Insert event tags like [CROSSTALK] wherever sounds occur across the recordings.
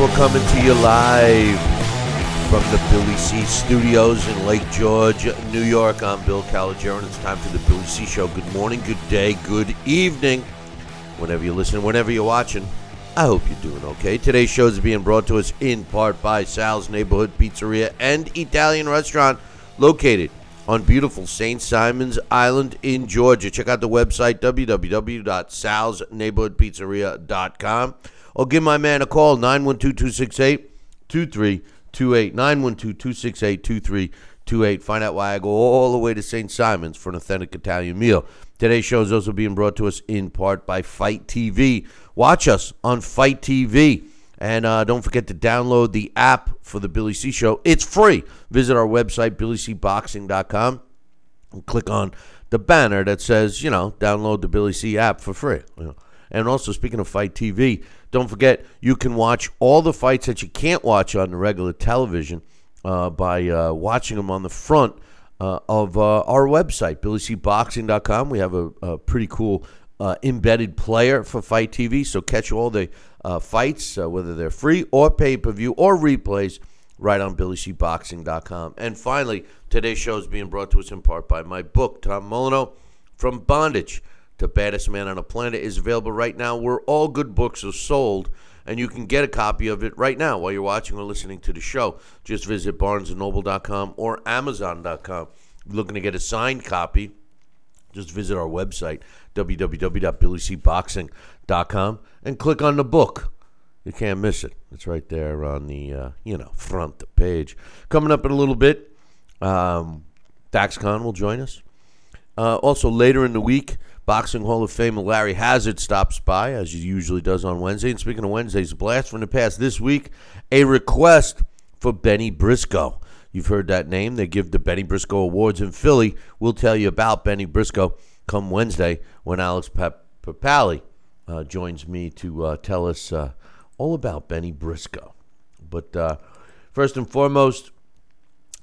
We're coming to you live from the Billy C Studios in Lake George, New York. I'm Bill Calogero, and it's time for the Billy C Show. Good morning, good day, good evening. Whenever you're listening, whenever you're watching, I hope you're doing okay. Today's show is being brought to us in part by Sal's Neighborhood Pizzeria and Italian Restaurant located on beautiful St. Simon's Island in Georgia. Check out the website www.salsneighborhoodpizzeria.com or give my man a call 912-268-2328 912-268-2328 find out why I go all the way to St. Simon's for an authentic Italian meal. Today's show is also being brought to us in part by Fight TV. Watch us on Fight TV. And uh, don't forget to download the app for the Billy C Show. It's free. Visit our website, billycboxing.com, and click on the banner that says, you know, download the Billy C app for free. And also, speaking of Fight TV, don't forget you can watch all the fights that you can't watch on the regular television uh, by uh, watching them on the front uh, of uh, our website, BillyCBoxing.com. We have a, a pretty cool uh, embedded player for Fight TV, so catch all the uh, fights, whether they're free or pay per view or replays, right on BillyCBoxing.com. And finally, today's show is being brought to us in part by my book, Tom Molineaux, From Bondage to Baddest Man on the Planet is available right now where all good books are sold, and you can get a copy of it right now while you're watching or listening to the show. Just visit barnesandnoble.com or amazon.com. Looking to get a signed copy, just visit our website, www.billycboxing.com, and click on the book. You can't miss it. It's right there on the, uh, you know, front page. Coming up in a little bit, um, Daxcon will join us. Uh, also, later in the week, Boxing Hall of Famer Larry Hazzard stops by, as he usually does on Wednesday. And speaking of Wednesdays, blast from the past this week, a request for Bennie Briscoe. You've heard that name. They give the Bennie Briscoe Awards in Philly. We'll tell you about Bennie Briscoe come Wednesday when Alex Pap- Papali uh, joins me to uh, tell us uh, all about Bennie Briscoe. But uh, first and foremost,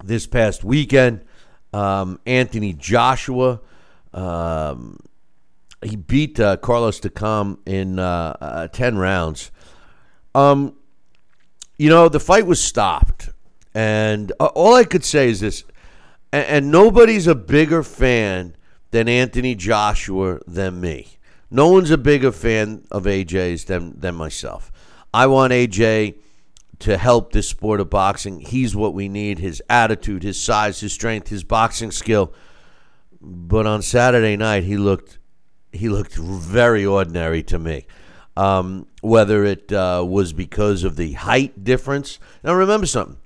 this past weekend, um, Anthony Joshua um, he beat uh, Carlos Takam in uh, uh, ten rounds. Um, you know the fight was stopped, and uh, all I could say is this: and, and, nobody's a bigger fan than Anthony Joshua than me. No one's a bigger fan of AJ's than than myself. I want AJ to help this sport of boxing. He's what we need: his attitude, his size, his strength, his boxing skill. But on Saturday night, he looked he looked very ordinary to me. Um, whether it uh, was because of the height difference. Now, remember something.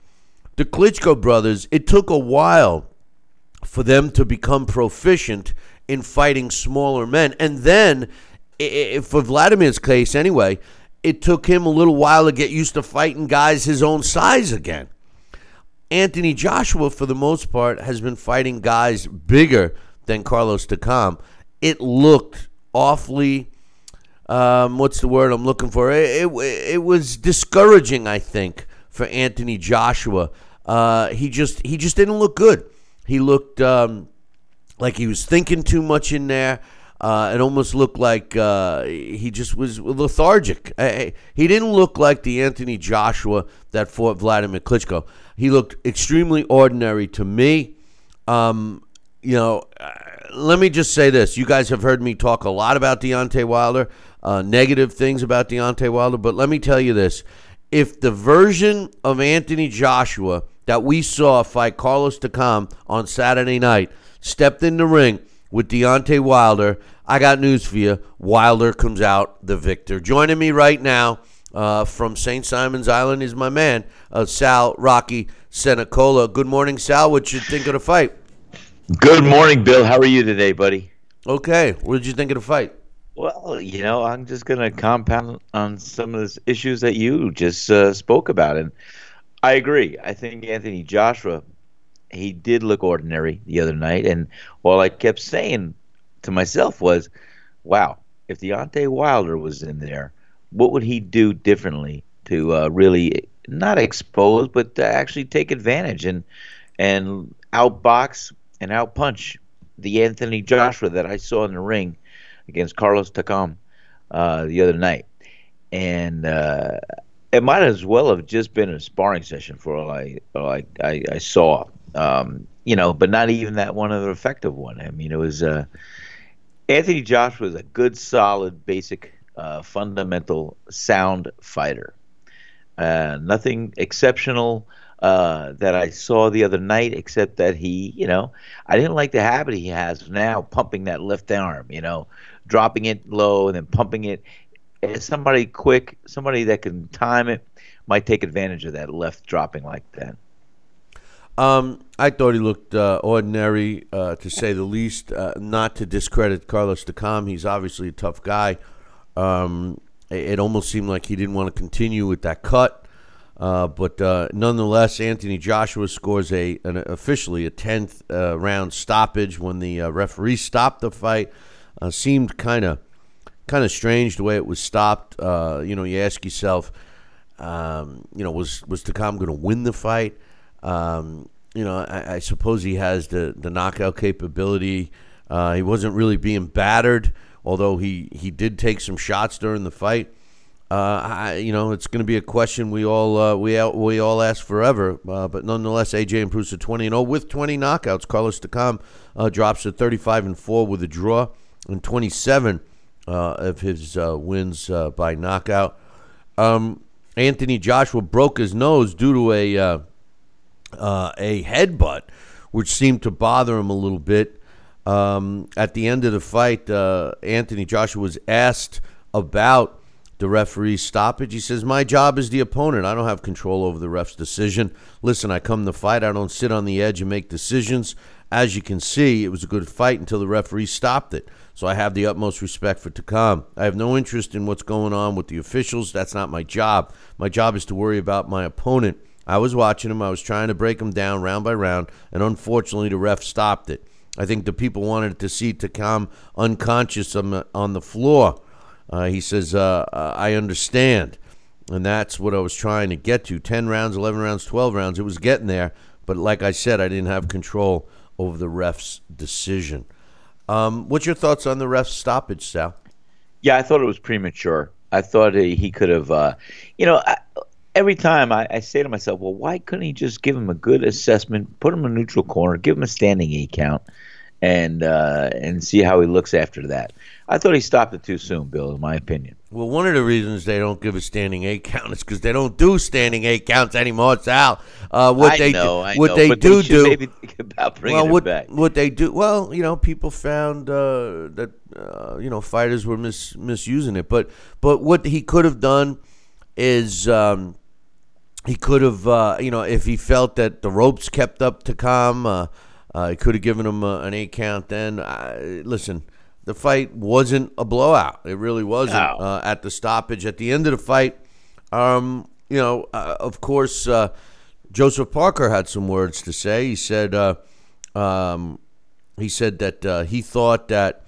The Klitschko brothers, it took a while for them to become proficient in fighting smaller men. And then, for Vladimir's case anyway, it took him a little while to get used to fighting guys his own size again. Anthony Joshua, for the most part, has been fighting guys bigger than Carlos Takam it looked awfully. Um, what's the word I'm looking for? It, it, it was discouraging, I think, for Anthony Joshua. Uh, he just he just didn't look good. He looked um, like he was thinking too much in there. Uh, it almost looked like uh, he just was lethargic. he didn't look like the Anthony Joshua that fought Vladimir Klitschko. He looked extremely ordinary to me. Um, you know, let me just say this. You guys have heard me talk a lot about Deontay Wilder, uh, negative things about Deontay Wilder, but let me tell you this. If the version of Anthony Joshua that we saw fight Carlos Takam on Saturday night, stepped in the ring with Deontay Wilder, I got news for you. Wilder comes out the victor. Joining me right now uh, from St. Simon's Island is my man, uh, Sal Rocky Senecola. Good morning, Sal. What you think of the fight? Good morning, Bill. How are you today, buddy? Okay. What did you think of the fight? Well, you know, I'm just going to compound on some of the issues that you just uh, spoke about. And I agree. I think Anthony Joshua, he did look ordinary the other night. And all I kept saying to myself was, wow, if Deontay Wilder was in there, what would he do differently to uh, really not expose, but to actually take advantage and and outbox and outpunch the Anthony Joshua that I saw in the ring against Carlos Takam uh, the other night, and uh, it might as well have just been a sparring session for all I all I, I, I saw, um, you know, but not even that one of the effective one. I mean, it was uh, Anthony Joshua is a good, solid, basic, uh, fundamental, sound fighter. Uh, nothing exceptional uh, that I saw the other night, except that he, you know, I didn't like the habit he has now, pumping that left arm, you know, dropping it low and then pumping it. Somebody quick, somebody that can time it, might take advantage of that left dropping like that. Um, I thought he looked uh, ordinary, uh, to say the least. Uh, not to discredit Carlos Takam, he's obviously a tough guy. Um, it, almost seemed like he didn't want to continue with that cut, uh, but uh, nonetheless, Anthony Joshua scores a an, officially a tenth uh, round stoppage when the referee stopped the fight. seemed kind of kind of strange the way it was stopped. you know, you ask yourself, um, you know, was was Takam going to win the fight? Um, you know, I, I, suppose he has the, the knockout capability. Uh, he wasn't really being battered, although he, he did take some shots during the fight. Uh, I, you know, it's going to be a question we all uh, we all, we all ask forever. Uh, but nonetheless, AJ improves to 20 and 0 with 20 knockouts. Carlos Takam uh, drops to 35 and 4 with a draw, and 27 uh, of his wins by knockout. Um, Anthony Joshua broke his nose due to a uh, a headbutt, which seemed to bother him a little bit. Um, at the end of the fight, uh, Anthony Joshua was asked about the referee's stoppage. He says, My job is the opponent. I don't have control over the ref's decision. Listen, I come to fight. I don't sit on the edge and make decisions. As you can see, it was a good fight until the referee stopped it. So I have the utmost respect for Takam. I have no interest in what's going on with the officials. That's not my job. My job is to worry about my opponent. I was watching him. I was trying to break him down round by round, and unfortunately, the ref stopped it. I think the people wanted to see Takam unconscious on the, on the floor. Uh, he says, uh, uh, I understand. And that's what I was trying to get to 10 rounds, 11 rounds, 12 rounds. It was getting there. But like I said, I didn't have control over the ref's decision. Um, what's your thoughts on the ref's stoppage, Sal? Yeah, I thought it was premature. I thought he could have, uh, you know, I, every time I, I, say to myself, well, why couldn't he just give him a good assessment, put him in a neutral corner, give him a standing eight count, and uh, and see how he looks after that? I thought he stopped it too soon, Bill, in my opinion. Well, one of the reasons they don't give a standing eight count is because they don't do standing eight counts anymore, Sal. Uh, what I they know, do, what know, they do they do, maybe think about bringing well, what, it back. What they do, well, you know, people found uh, that uh, you know fighters were mis- misusing it, but but what he could have done is. Um, he could have, uh, you know, if he felt that the ropes kept up Takam, uh, uh, he could have given him uh, an eight count. Then, listen, the fight wasn't a blowout. It really wasn't no. Uh, at the stoppage. At the end of the fight, um, you know, of course, Joseph Parker had some words to say. He said, um, he said that he thought that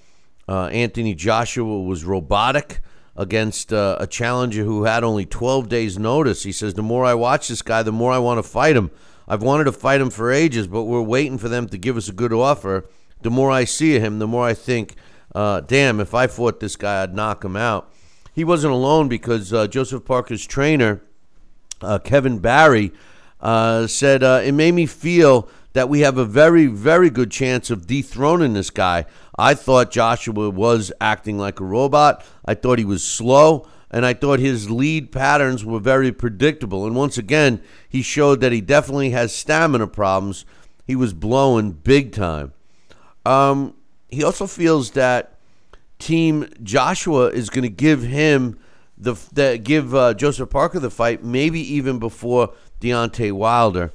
Anthony Joshua was robotic against uh, a challenger who had only 12 days' notice. He says, The more I watch this guy, the more I want to fight him. I've wanted to fight him for ages, but we're waiting for them to give us a good offer. The more I see him, the more I think, uh, damn, if I fought this guy, I'd knock him out. He wasn't alone because uh, Joseph Parker's trainer, uh, Kevin Barry, uh, said, uh, It made me feel that we have a very, very good chance of dethroning this guy. I thought Joshua was acting like a robot. I thought he was slow and I thought his lead patterns were very predictable. And once again, he showed that he definitely has stamina problems. He was blowing big time. Um, he also feels that Team Joshua is going to give him the, the give uh, Joseph Parker the fight, maybe even before Deontay Wilder.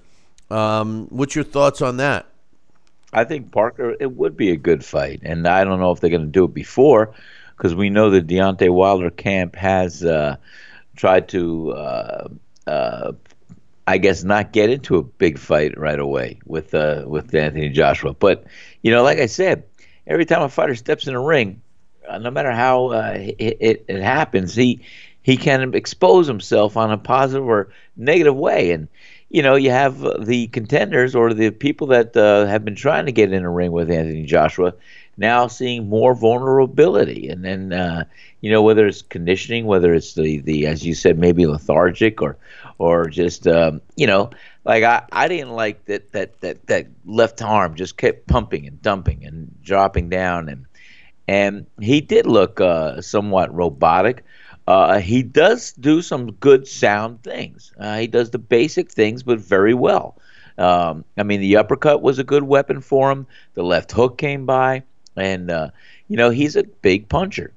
Um, what's your thoughts on that? I think Parker, it would be a good fight, and I don't know if they're going to do it before, because we know the Deontay Wilder camp has uh, tried to, uh, uh, I guess, not get into a big fight right away with uh, with Anthony Joshua. But you know, like I said, every time a fighter steps in a ring, uh, no matter how uh, it, it, it happens, he he can expose himself on a positive or negative way, and you know, you have the contenders or the people that uh, have been trying to get in a ring with Anthony Joshua now seeing more vulnerability, and then uh, you know whether it's conditioning, whether it's the the as you said maybe lethargic or or just um, you know like I, I didn't like that that that that left arm just kept pumping and dumping and dropping down and and he did look uh, somewhat robotic. Uh, he does do some good sound things. Uh, he does the basic things, but very well. Um, I mean, the uppercut was a good weapon for him. The left hook came by, and uh, you know he's a big puncher,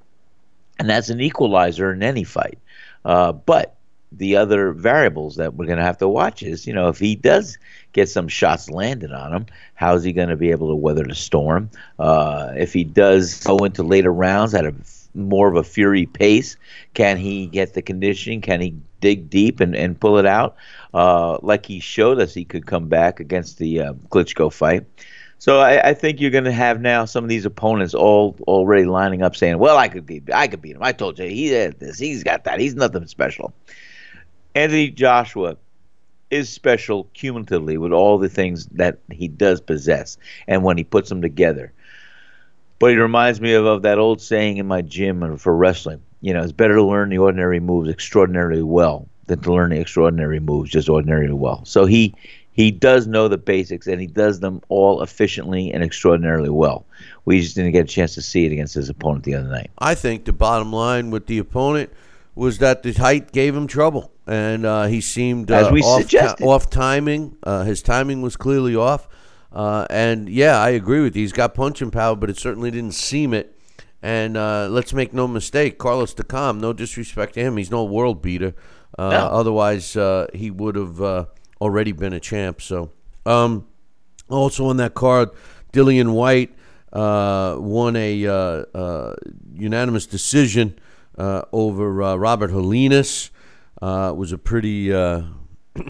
and that's an equalizer in any fight. Uh, but the other variables that we're going to have to watch is, you know, if he does get some shots landed on him, how's he going to be able to weather the storm? Uh, if he does go into later rounds at a more of a fury pace? Can he get the conditioning? Can he dig deep and, and pull it out? Uh, like he showed us he could come back against the uh, Klitschko fight. So I, I think you're going to have now some of these opponents all already lining up saying, "Well, I could beat, I could beat him. I told you he had this, he's got that. He's nothing special." Anthony Joshua is special cumulatively with all the things that he does possess, and when he puts them together. But he reminds me of, of that old saying in my gym for wrestling. You know, it's better to learn the ordinary moves extraordinarily well than to learn the extraordinary moves just ordinarily well. So he he does know the basics and he does them all efficiently and extraordinarily well. We just didn't get a chance to see it against his opponent the other night. I think the bottom line with the opponent was that the height gave him trouble, and uh, he seemed uh, As we off, suggested. off timing. Uh, his timing was clearly off. Uh, and yeah, I agree with you. He's got punching power, but it certainly didn't seem it. And uh, let's make no mistake, Carlos Takam, no disrespect to him, he's no world beater. Uh, No. Otherwise, uh, he would have uh, already been a champ. So, um, also on that card, Dillian Whyte uh, won a uh, uh, unanimous decision uh, over uh, Robert Helenius. Uh, it was a pretty uh, [CLEARS THROAT]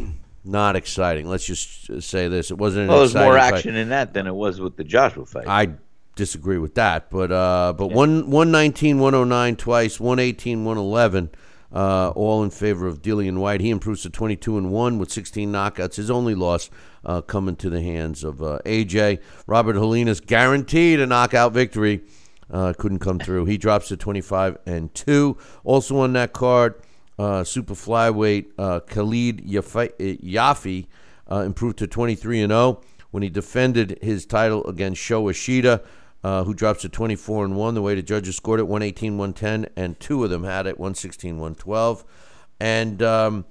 not exciting. Let's just say this: it wasn't. An Well, there's more fight. action in that than it was with the Joshua fight. I disagree with that, but uh, but one one nineteen one oh nine twice, one eighteen one eleven, uh, all in favor of Dillian Whyte. He improves to twenty two and one with sixteen knockouts. His only loss uh, coming to the hands of uh, AJ Robert Helenius, guaranteed a knockout victory. Uh, couldn't come through. He drops to 25 and 2. Also on that card, uh, super flyweight uh, Khalid Yafai, uh, improved to 23 and 0 when he defended his title against Sho Ishida, uh, who drops to 24 and 1. The way the judges scored it 118 110, and two of them had it 116 112. And um,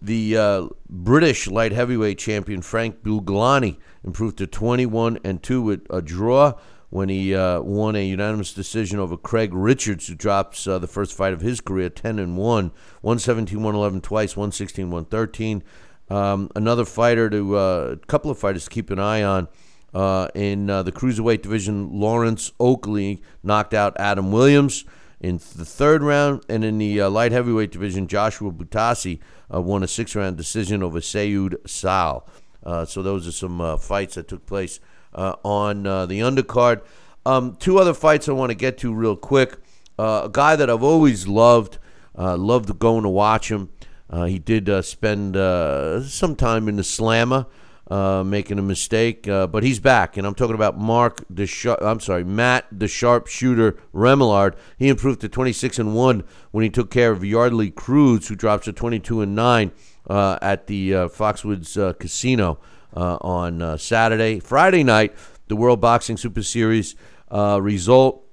the uh, British light heavyweight champion Frank Buglioni improved to 21 and 2 with a draw when he uh, won a unanimous decision over Craig Richards, who drops uh, the first fight of his career 10 and 1, 117 111 twice, 116 113. Um, another fighter to uh, a couple of fighters to keep an eye on. Uh, in uh, the cruiserweight division, Lawrence Okolie knocked out Adam Williams in the third round, and in the uh, light heavyweight division, Joshua Buatsi uh, won a six-round decision over Sayud Sal. Uh, so those are some fights that took place on uh, the undercard. Um, two other fights I want to get to real quick. Uh, a guy that I've always loved, uh, loved going to watch him. Uh, he did uh, spend uh, some time in the slammer, uh, making a mistake, uh, but he's back, and I'm talking about Mark the Sharp. I'm sorry, Matt the Sharpshooter Remillard. He improved to 26 and one when he took care of Yardley Cruz, who drops to 22 and nine uh, at the uh, Foxwoods uh, Casino uh, on uh, Saturday. Friday night, the World Boxing Super Series uh, result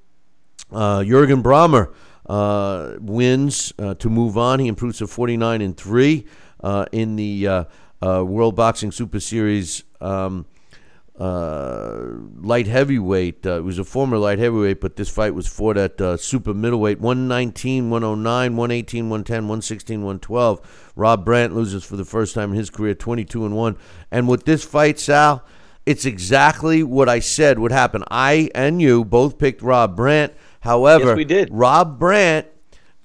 uh, Jurgen Brahmer uh, wins uh, to move on. He improves to 49 and three uh, in the World Boxing Super Series. Um, uh, light heavyweight. Uh, it was a former light heavyweight, but this fight was fought at uh, super middleweight 119, 109, 118, 110, 116, 112. Rob Brandt loses for the first time in his career 22 and 1. And with this fight, Sal, it's exactly what I said would happen. I and you both picked Rob Brandt. However, Yes, we did. Rob Brandt,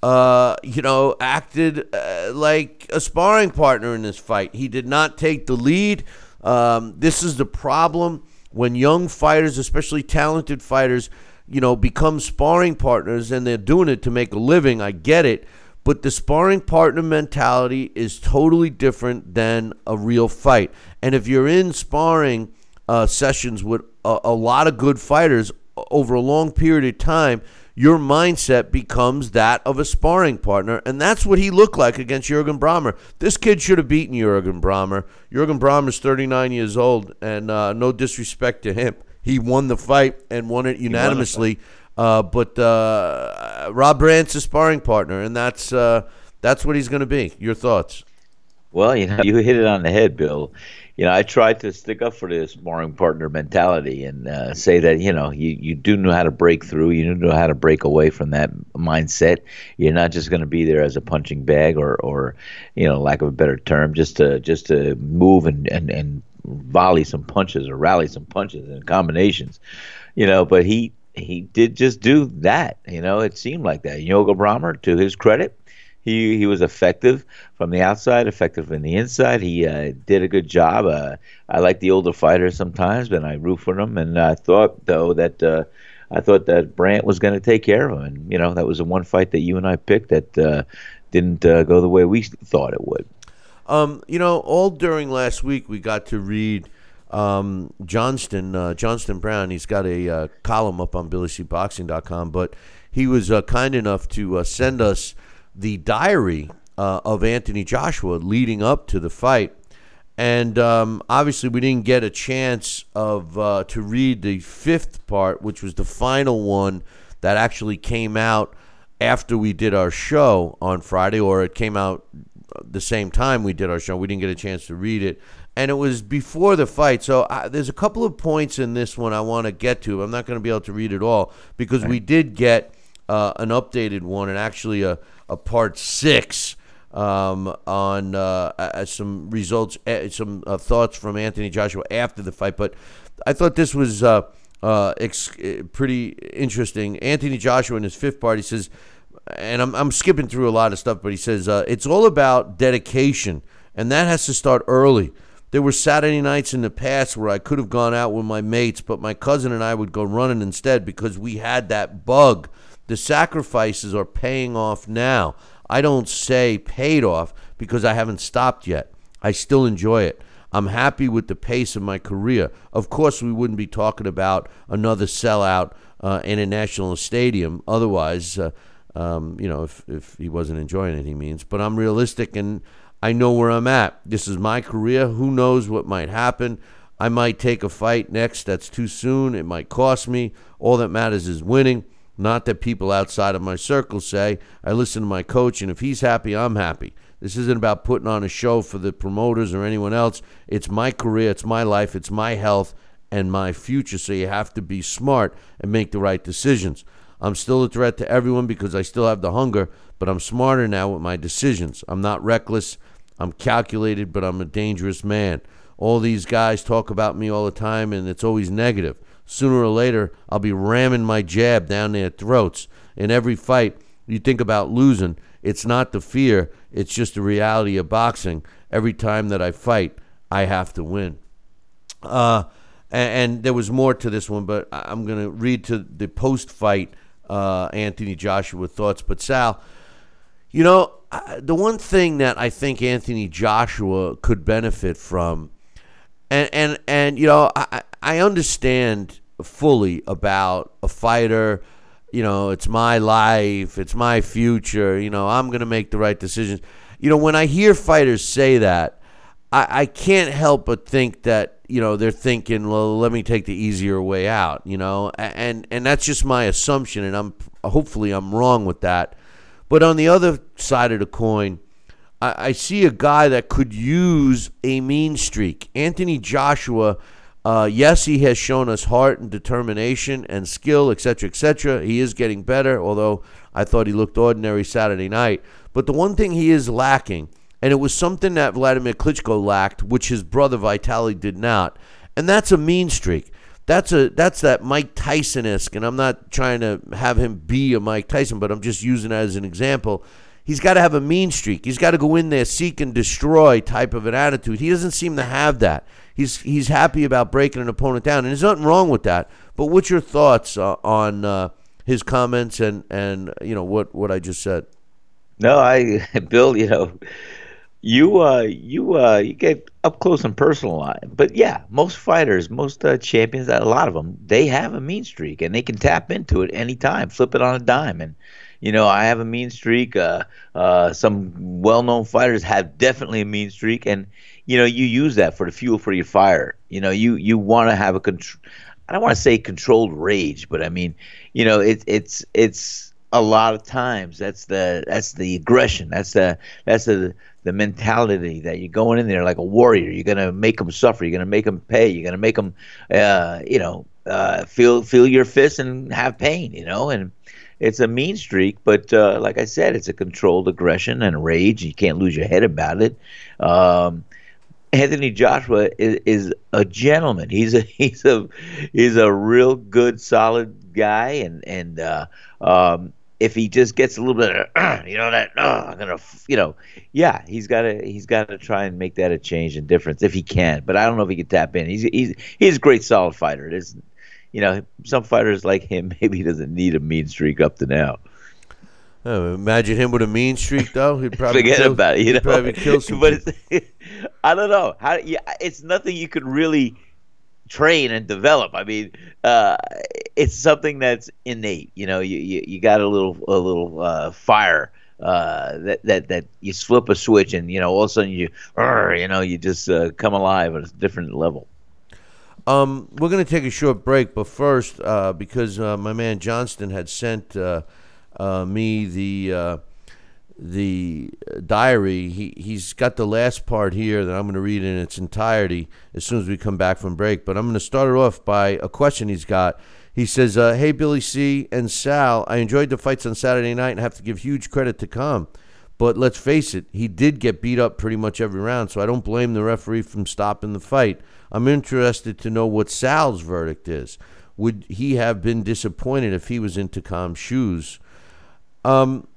uh, you know, acted uh, like a sparring partner in this fight. He did not take the lead. Um, this is the problem when young fighters, especially talented fighters, you know, become sparring partners and they're doing it to make a living. I get it. But the sparring partner mentality is totally different than a real fight. And if you're in sparring uh, sessions with a, a lot of good fighters over a long period of time, your mindset becomes that of a sparring partner, and that's what he looked like against Jurgen Brahmer. This kid should have beaten Jurgen Brahmer. Jurgen Brahmer's 39 years old, and uh, no disrespect to him, he won the fight and won it unanimously. Uh, but uh, Rob Brandt's a sparring partner, and that's uh, that's what he's going to be. Your thoughts? Well, you know, you hit it on the head, Bill. You know, I tried to stick up for this sparring partner mentality and uh, say that you know you, you do know how to break through, you do know how to break away from that mindset. You're not just going to be there as a punching bag or or you know, lack of a better term, just to just to move and and and volley some punches or rally some punches and combinations. You know, but he he did just do that. You know, it seemed like that. Jurgen Brahmer, to his credit, he he was effective from the outside, effective in the inside. He uh, did a good job. Uh, I like the older fighters sometimes, but I root for them. And I thought though that uh, I thought that Brandt was going to take care of him. And you know that was the one fight that you and I picked that uh, didn't uh, go the way we thought it would. Um, you know, all during last week we got to read um, Johnston uh, Johnston Brown. He's got a uh, column up on BillyCBoxing.com, but he was uh, kind enough to uh, send us the diary uh, of Anthony Joshua leading up to the fight. And um, obviously, we didn't get a chance of uh, to read the fifth part, which was the final one that actually came out after we did our show on Friday, or it came out the same time we did our show. We didn't get a chance to read it, and it was before the fight. So uh, there's a couple of points in this one I want to get to. I'm not going to be able to read it all because we did get uh, an updated one and actually a, a part six um, on uh, some results, some uh, thoughts from Anthony Joshua after the fight. But I thought this was uh, uh, ex- pretty interesting. Anthony Joshua in his fifth part, he says, and I'm, I'm skipping through a lot of stuff, but he says it's all about dedication, and that has to start early. There were Saturday nights in the past where I could have gone out with my mates, but my cousin and I would go running instead because we had that bug. The sacrifices are paying off now. I don't say paid off because I haven't stopped yet. I still enjoy it. I'm happy with the pace of my career. Of course, we wouldn't be talking about another sellout uh, in a national stadium. Otherwise, uh, um, you know, if, if he wasn't enjoying it, he means. But I'm realistic and I know where I'm at. This is my career. Who knows what might happen? I might take a fight next that's too soon. It might cost me. All that matters is winning. Not that people outside of my circle say. I listen to my coach, and if he's happy, I'm happy. This isn't about putting on a show for the promoters or anyone else. It's my career, it's my life, it's my health, and my future. So you have to be smart and make the right decisions. I'm still a threat to everyone because I still have the hunger, but I'm smarter now with my decisions. I'm not reckless. I'm calculated, but I'm a dangerous man. All these guys talk about me all the time, and it's always negative. Sooner or later, I'll be ramming my jab down their throats. In every fight, you think about losing. It's not the fear, it's just the reality of boxing. Every time that I fight, I have to win. Uh, and, and there was more to this one, but I'm going to read to the post fight uh, Anthony Joshua thoughts. But Sal, you know, the one thing that I think Anthony Joshua could benefit from, and and and you know, I I understand fully about a fighter. You know, it's my life, it's my future. You know, I'm gonna make the right decisions. You know, when I hear fighters say that, I, I can't help but think that you know they're thinking, well, let me take the easier way out, you know, and and that's just my assumption, and I'm hopefully I'm wrong with that. But on the other side of the coin, I, I see a guy that could use a mean streak. Anthony Joshua. Uh, yes, he has shown us heart and determination and skill, etc., etc. He is getting better, although I thought he looked ordinary Saturday night. But the one thing he is lacking and it was something that Vladimir Klitschko lacked, which his brother Vitali did not, and that's a mean streak. That's a that's that Mike Tyson esque, and I'm not trying to have him be a Mike Tyson, but I'm just using it as an example. He's got to have a mean streak. He's got to go in there, seek and destroy type of an attitude. He doesn't seem to have that. He's he's happy about breaking an opponent down, and there's nothing wrong with that. But what's your thoughts uh, on uh, his comments and and you know what what I just said? No, I [LAUGHS] Bill, you know, you uh you uh you get up close and personal. But yeah, most fighters, most uh, champions, a lot of them, they have a mean streak and they can tap into it anytime, flip it on a dime. And you know, I have a mean streak. Uh, uh, some well-known fighters have definitely a mean streak, and you know, you use that for the fuel for your fire. You know, you you want to have a control. I don't want to say controlled rage, but I mean, you know, it, it's it's a lot of times that's the that's the aggression. That's the that's the the mentality that you're going in there like a warrior. You're gonna make them suffer. You're gonna make them pay. You're gonna make them, uh, you know, uh, feel feel your fists and have pain. You know, and it's a mean streak, but uh, like I said, it's a controlled aggression and rage. You can't lose your head about it. Um, Anthony Joshua is, is a gentleman. He's a [LAUGHS] he's a he's a real good, solid guy, and and uh, um, if he just gets a little bit of, uh, [CLEARS THROAT] you know, that, uh, I'm gonna, you know, yeah, he's got to, he's got to try and make that a change and difference if he can. But I don't know if he can tap in. He's, he's, he's a great, solid fighter. Is, you know, some fighters like him, [LAUGHS] maybe he doesn't need a mean streak up to now. Oh, imagine him with a mean streak, though. He'd probably forget kill, about it. You he'd know, probably kill some [LAUGHS] but [LAUGHS] I don't know how. Yeah, it's nothing you could really train and develop. I mean, uh, it's something that's innate. You know, you, you, you got a little a little uh, fire uh, that that that you flip a switch and you know all of a sudden you you know you just uh, come alive at a different level. Um, we're going to take a short break, but first, uh, because uh, my man Johnston had sent uh, uh, me the uh, the diary, he he's got the last part here that I'm going to read in its entirety as soon as we come back from break. But I'm going to start it off by a question he's got. He says, uh, "Hey Billy C and Sal, I enjoyed the fights on Saturday night and have to give huge credit to Com." But let's face it, he did get beat up pretty much every round, so I don't blame the referee from stopping the fight. I'm interested to know what Sal's verdict is. Would he have been disappointed if he was in Com's shoes? Um,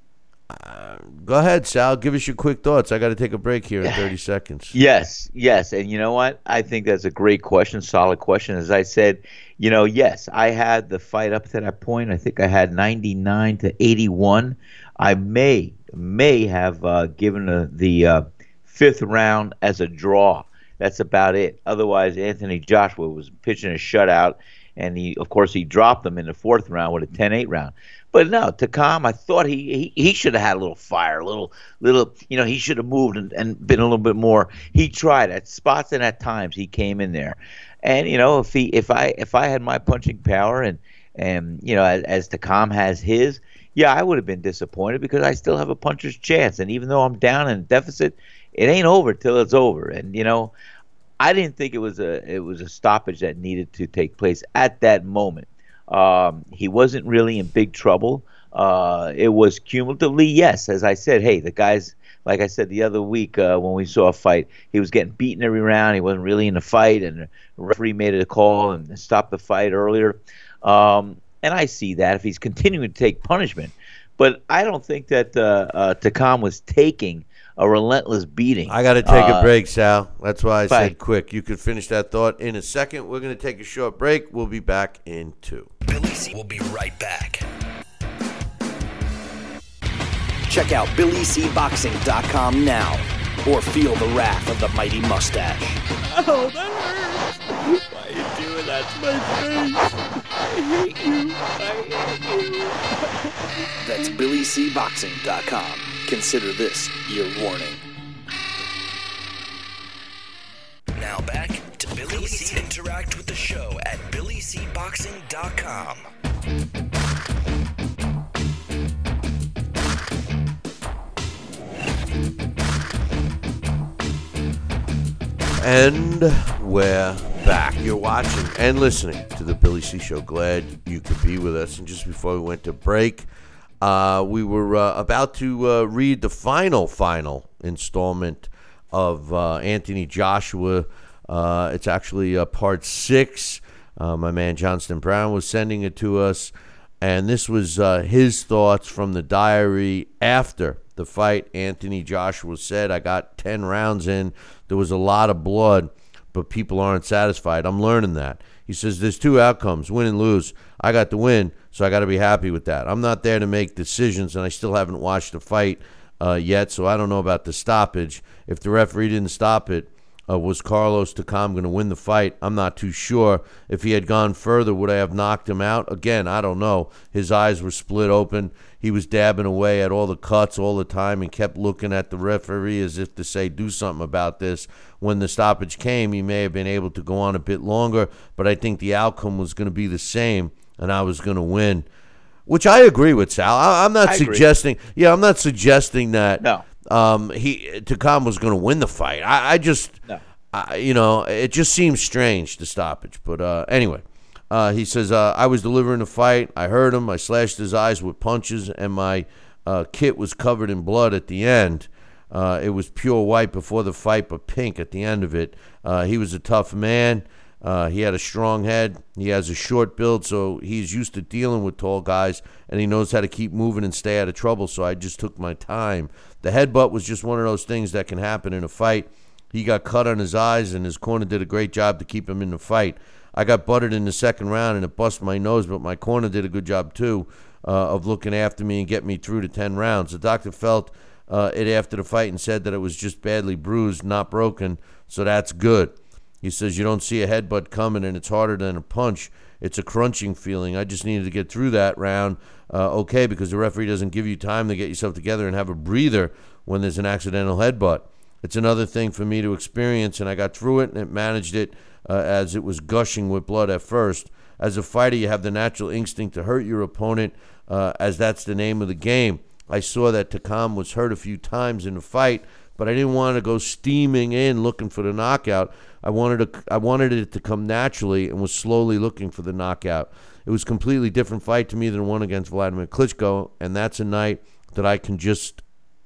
uh, go ahead, Sal. Give us your quick thoughts. I got to take a break here in [LAUGHS] 30 seconds. Yes, yes. And you know what? I think that's a great question, solid question. As I said, you know, yes, I had the fight up to that point. I think I had 99 to 81. I may, may have uh, given a, the uh, fifth round as a draw. That's about it. Otherwise, Anthony Joshua was pitching a shutout, and he, of course, he dropped them in the fourth round with a 10-8 round. But no, Takam, I thought he, he, he should have had a little fire, a little little you know, he should have moved and, and been a little bit more. He tried at spots and at times he came in there. And you know, if he if I if I had my punching power and and you know, as, as Takam has his, yeah, I would have been disappointed because I still have a puncher's chance. And even though I'm down in deficit, it ain't over till it's over. And you know, I didn't think it was a it was a stoppage that needed to take place at that moment. Um, he wasn't really in big trouble. Uh, it was cumulatively, yes. As I said, hey, the guy's like I said the other week uh, when we saw a fight, he was getting beaten every round. He wasn't really in the fight, and the referee made a call and stopped the fight earlier. Um, and I see that if he's continuing to take punishment, but I don't think that uh, uh, Takam was taking a relentless beating. I got to take Uh, a break, Sal. That's why I fine. said quick. You could finish that thought in a second. We're going to take a short break. We'll be back in two. Billy C will be right back. Check out BillyCBoxing.com now or feel the wrath of the mighty mustache. Oh, that hurts. Why are you doing that to my face? I hate you. I hate you. That's BillyCBoxing.com. Consider this your warning. Now back to Billy C Interact with the show at billycboxing.com. And we're back. You're watching and listening to the Billy C Show. Glad you could be with us. And just before we went to break, uh, we were uh, about to uh, read the final, final installment of uh, Anthony Joshua. Uh, it's actually uh, part six. My man Johnston Brown was sending it to us, and this was his thoughts from the diary after the fight. Anthony Joshua said, "I got ten rounds in. There was a lot of blood, but people aren't satisfied. I'm learning that." He says, "There's two outcomes: win and lose. I got the win, so I got to be happy with that. I'm not there to make decisions, and I still haven't watched the fight." Uh, yet, so I don't know about the stoppage. If the referee didn't stop it, uh, was Carlos Takam going to win the fight? I'm not too sure. If he had gone further, would I have knocked him out? Again, I don't know. His eyes were split open. He was dabbing away at all the cuts all the time and kept looking at the referee as if to say, do something about this. When the stoppage came, he may have been able to go on a bit longer, but I think the outcome was going to be the same, and I was going to win. Which I agree with Sal. I, I'm not I agree. suggesting. Yeah, I'm not suggesting that No. um, he Takam was going to win the fight. I, I just, No. I, you know, it just seems strange the stoppage. But uh, anyway, uh, he says uh, I was delivering the fight. I heard him. I slashed his eyes with punches, and my uh, kit was covered in blood at the end. Uh, it was pure white before the fight, but pink at the end of it. Uh, he was a tough man. Uh, he had a strong head. He has a short build, so he's used to dealing with tall guys, and he knows how to keep moving and stay out of trouble. So I just took my time. The headbutt was just one of those things that can happen in a fight. He got cut on his eyes, and his corner did a great job to keep him in the fight. I got butted in the second round, and it busted my nose, but my corner did a good job too uh, of looking after me and get me through to ten rounds. The doctor felt uh, it after the fight and said that it was just badly bruised, not broken, so that's good. He says you don't see a headbutt coming, and it's harder than a punch. It's a crunching feeling. I just needed to get through that round, uh, okay, because the referee doesn't give you time to get yourself together and have a breather when there's an accidental headbutt. It's another thing for me to experience, and I got through it and it managed it uh, as it was gushing with blood at first. As a fighter, you have the natural instinct to hurt your opponent, uh, as that's the name of the game. I saw that Takam was hurt a few times in the fight, but I didn't want to go steaming in looking for the knockout. I wanted to, I wanted it to come naturally and was slowly looking for the knockout. It was completely different fight to me than one against Vladimir Klitschko, and that's a night that I can just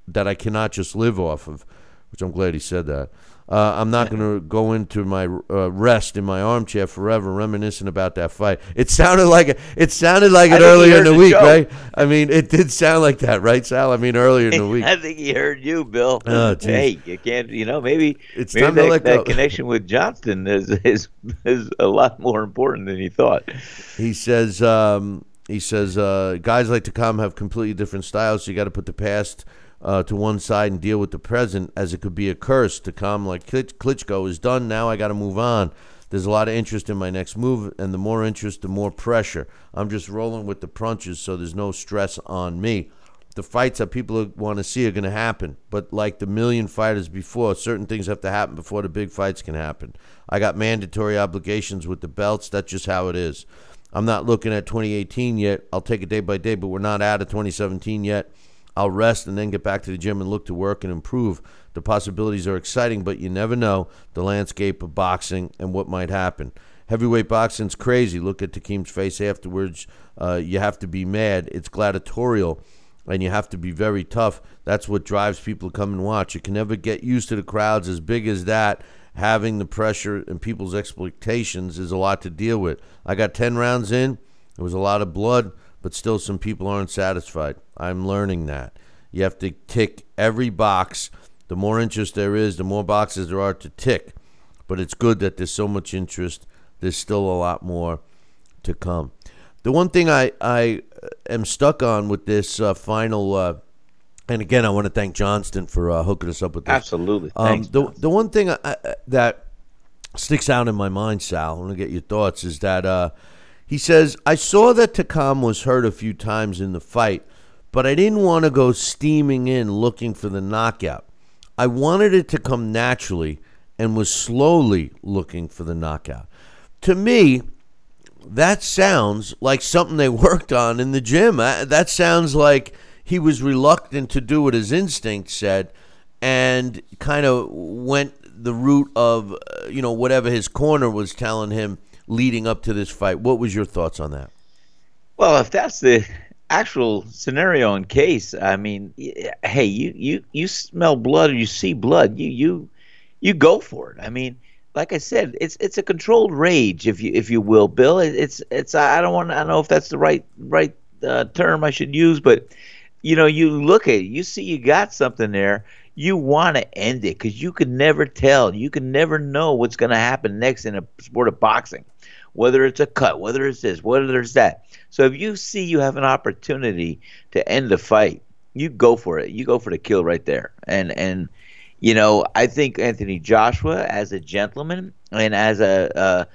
that I cannot just live off of. Which I'm glad he said that. Uh, I'm not going to go into my uh, rest in my armchair forever, reminiscing about that fight. It sounded like it. It sounded like I it earlier in the week, show. right? I mean, it did sound like that, right, Sal? I mean, earlier in the [LAUGHS] week. I think he heard you, Bill. Oh, hey, you can't. You know, maybe It's maybe time to that, let that go. [LAUGHS] connection with Johnston is, is is a lot more important than he thought. He says um, he says uh, guys like Takam have completely different styles, so you got to put the past uh, to one side and deal with the present as it could be a curse. to come. like Klitsch- Klitschko is done now. I got to move on. There's a lot of interest in my next move, and the more interest, the more pressure. I'm just rolling with the punches, so there's no stress on me. The fights that people want to see are going to happen, but like the million fighters before, certain things have to happen before the big fights can happen. I got mandatory obligations with the belts. That's just how it is. I'm not looking at 2018 yet. I'll take it day by day, but we're not out of 2017 yet. I'll rest and then get back to the gym and look to work and improve. The possibilities are exciting, but you never know the landscape of boxing and what might happen. Heavyweight boxing's crazy. Look at Takam's face afterwards. Uh, you have to be mad. It's gladiatorial, and you have to be very tough. That's what drives people to come and watch. You can never get used to the crowds as big as that. Having the pressure and people's expectations is a lot to deal with. I got 10 rounds in. It was a lot of blood, but still some people aren't satisfied. I'm learning that. You have to tick every box. The more interest there is, the more boxes there are to tick. But it's good that there's so much interest. There's still a lot more to come. The one thing I, I am stuck on with this uh, final, uh, and again, I want to thank Johnston for uh, hooking us up with this. Absolutely. Um, Thanks. the the one thing I, I, that sticks out in my mind, Sal, I want to get your thoughts, is that uh, he says I saw that Takam was hurt a few times in the fight, but I didn't want to go steaming in looking for the knockout. I wanted it to come naturally, and was slowly looking for the knockout. to me, that sounds like something they [LAUGHS] worked on in the gym. Uh, That sounds like he was reluctant to do what his instinct said and kind of went the route of, uh, you know, whatever his corner was telling him leading up to this fight. What was your thoughts on that? Well, if that's the actual scenario and case, I mean, hey, you you you smell blood or you see blood, you you you go for it. I mean, like I said, it's it's a controlled rage, if you if you will, Bill. It's it's I don't want I don't know if that's the right right uh, term I should use, but you know, you look at it, you see you got something there. You want to end it because you can never tell. You can never know what's going to happen next in a sport of boxing whether it's a cut, whether it's this, whether it's that. So if you see you have an opportunity to end the fight, you go for it. You go for the kill right there. And and you know, I think Anthony Joshua, as a gentleman and as a, a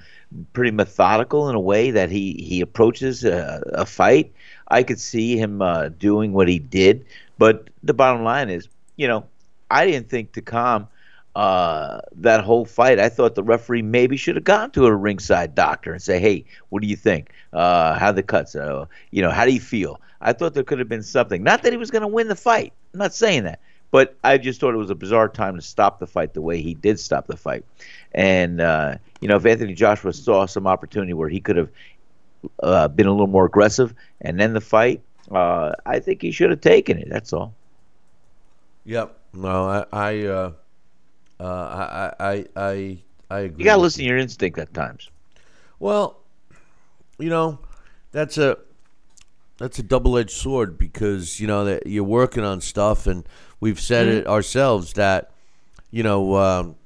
pretty methodical in a way that he he approaches a, a fight, I could see him uh, doing what he did. But the bottom line is, you know, I didn't think Takam uh, that whole fight, I thought the referee maybe should have gone to a ringside doctor and say, "Hey, what do you think? Uh, how the cuts? Uh, you know, how do you feel?" I thought there could have been something. Not that he was going to win the fight. I'm not saying that, but I just thought it was a bizarre time to stop the fight the way he did stop the fight. And uh, you know, if Anthony Joshua saw some opportunity where he could have uh, been a little more aggressive and then the fight, uh, I think he should have taken it. That's all. Yep. No, I, I, uh, I, I, I, I agree. You got to listen to your instinct at times. Well, you know, that's a that's a double edged sword because you know that you're working on stuff, and we've said it ourselves that you know. Um,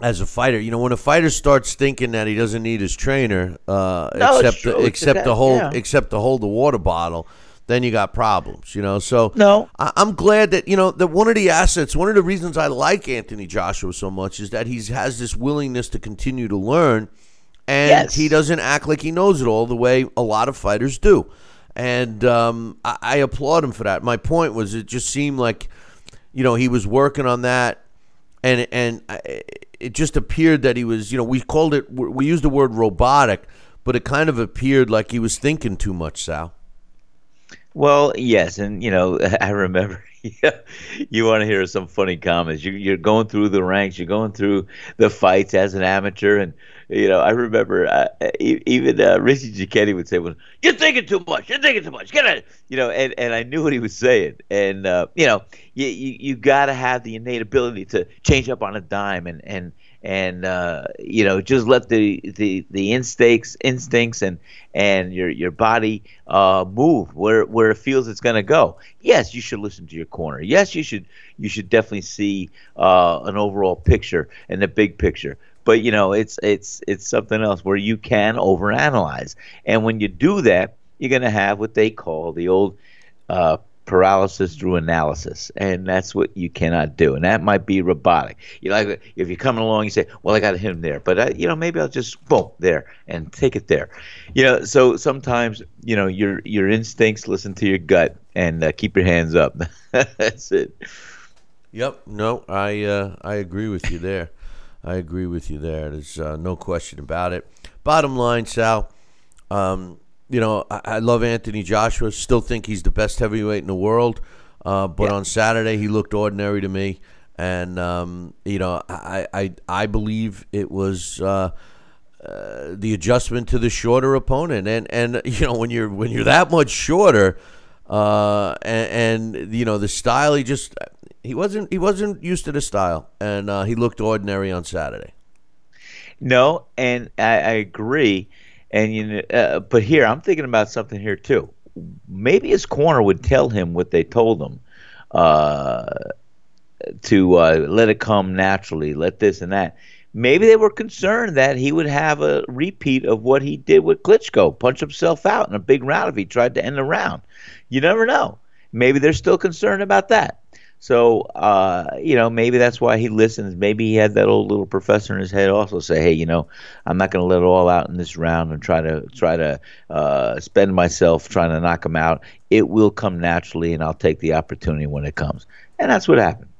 as a fighter, you know, when a fighter starts thinking that he doesn't need his trainer, uh, No, except It's except to hold yeah. except to hold the water bottle, then you got problems. You know, so No. I, I'm glad that you know that one of the assets, one of the reasons I like Anthony Joshua so much is that he has this willingness to continue to learn, and Yes. he doesn't act like he knows it all the way a lot of fighters do, and um, I, I applaud him for that. My point was, it just seemed like, you know, he was working on that, and and I, it just appeared that he was, you know, we called it, we used the word robotic, but it kind of appeared like he was thinking too much, Sal. Well, yes, and you know, [LAUGHS] I remember. [LAUGHS] you want to hear some funny comments? You, you're going through the ranks, you're going through the fights as an amateur, and you know, I remember uh, even uh, Richie Giacchetti would say, "Well, you're thinking too much. You're thinking too much. Get it." You know, and, and I knew what he was saying, and uh, you know, you you, you got to have the innate ability to change up on a dime, and and and uh, you know just let the, the, the instincts instincts and and your your body uh, move where where it feels it's going to go. Yes, you should listen to your corner. Yes, you should you should definitely see uh, an overall picture and the big picture. But you know it's it's it's something else where you can overanalyze, and when you do that, you're going to have what they call the old uh, paralysis through analysis, and that's what you cannot do, and that might be robotic. You like if you're coming along, you say, "Well, I got him there," but I, you know maybe I'll just boom there and take it there. You know, so sometimes you know your your instincts listen to your gut and uh, keep your hands up. [LAUGHS] that's it. Yep. No, I uh, I agree with you there. I agree with you there. There's uh, no question about it. Bottom line, Sal. Um, you know, I, I love Anthony Joshua. Still think he's the best heavyweight in the world. Uh, but Yeah. on Saturday, he looked ordinary to me, and um, you know, I I, I believe it was. Uh, uh, the adjustment to the shorter opponent, and and [LAUGHS] you know when you're when you're that much shorter, uh, and, and you know the style he just he wasn't he wasn't used to the style, and uh, he looked ordinary on Saturday. No, and I, I agree. And you know, uh, but here I'm thinking about something here too. Maybe his corner would tell him what they told him uh, to uh, let it come naturally, let this and that. Maybe they were concerned that he would have a repeat of what he did with Klitschko, punch himself out in a big round if he tried to end the round. You never know. Maybe they're still concerned about that. So, uh, you know, maybe that's why he listens. Maybe he had that old little professor in his head also say, "Hey, you know, I'm not going to let it all out in this round and try to try to uh, spend myself trying to knock him out. It will come naturally, and I'll take the opportunity when it comes." And that's what happened.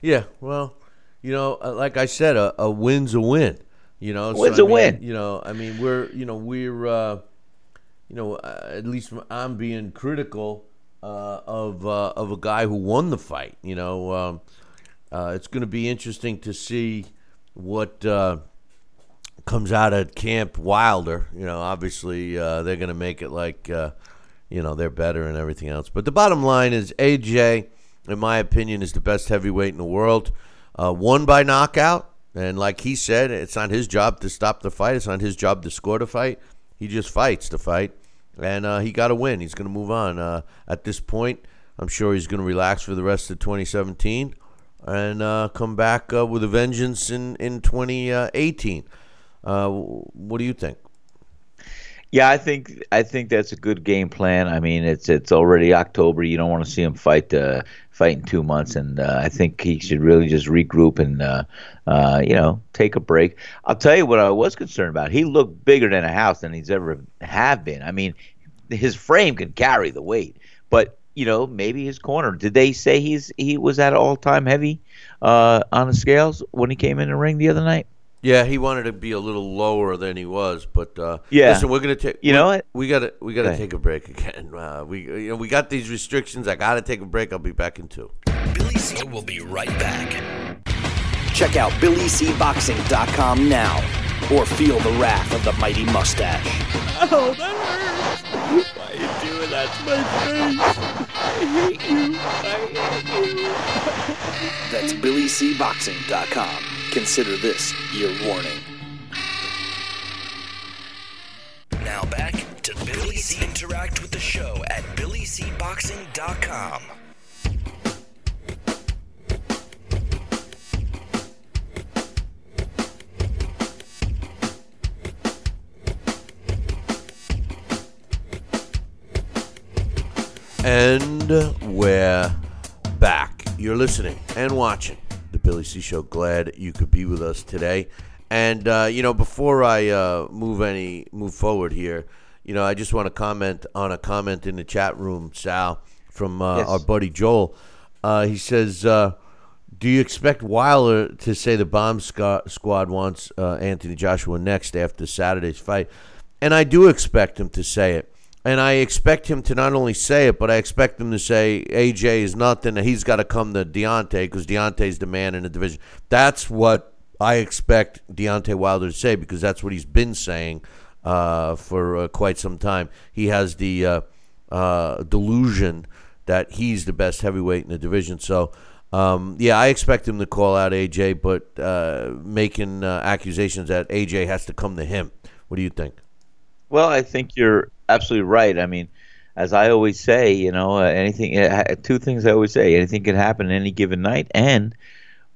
Yeah, well, you know, uh, like I said, a, a win's a win. You know, Win's a mean, win. You know, I mean, we're you know we're uh, you know uh, at least I'm being critical uh, of uh, of a guy who won the fight. You know, um, uh, it's going to be interesting to see what uh, comes out of Camp Wilder. You know, obviously uh, they're going to make it like uh, you know they're better and everything else. But the bottom line is AJ, in my opinion, is the best heavyweight in the world. Won by knockout, and like he said, it's not his job to stop the fight. It's not his job to score the fight. He just fights the fight, and uh, he got a win. He's going to move on. Uh, at this point, I'm sure he's going to relax for the rest of 2017 and uh, come back uh, with a vengeance in in 2018. Uh, what do you think? Yeah, I think I think that's a good game plan. I mean, it's it's already October. You don't want to see him fight uh, fight in two months, and uh, I think he should really just regroup and uh, uh, you know take a break. I'll tell you what I was concerned about. He looked bigger than a house than he's ever have been. I mean, his frame can carry the weight, but you know maybe his corner. Did they say he's he was at all time heavy uh, on the scales when he came in the ring the other night? Yeah, he wanted to be a little lower than he was, but uh, Yeah. Listen, we're gonna take. You know what? We gotta we gotta Okay. take a break again. [LAUGHS] Uh, we you know we got these restrictions. I gotta take a break. I'll be back in two. Billy C will be right back. Check out BillyCBoxing.com now or feel the wrath of the mighty mustache. Oh, that hurts. Why are you doing that to my face? I hate you. I hate you. That's BillyCBoxing.com. Consider this your warning. Now back to Billy C. Interact with the show at BillyCBoxing.com. And we're back. You're listening and watching the Billy C Show. Glad you could be with us today. And uh, you know, before I uh, move any move forward here, you know, I just want to comment on a comment in the chat room, Sal, from uh, Yes. our buddy Joel. Uh, he says, uh, "Do you expect Wilder to say the Bomb Squad wants uh, Anthony Joshua next after Saturday's fight?" And I do expect him to say it. And I expect him to not only say it, but I expect him to say AJ is nothing. He's got to come to Deontay because Deontay's the man in the division. That's what I expect Deontay Wilder to say because that's what he's been saying uh, for uh, quite some time. He has the uh, uh, delusion that he's the best heavyweight in the division. So, um, yeah, I expect him to call out AJ, but uh, making uh, accusations that AJ has to come to him. What do you think? Well, I think you're absolutely right. I mean, as I always say, you know, uh, anything. Uh, two things I always say: anything can happen any given night, and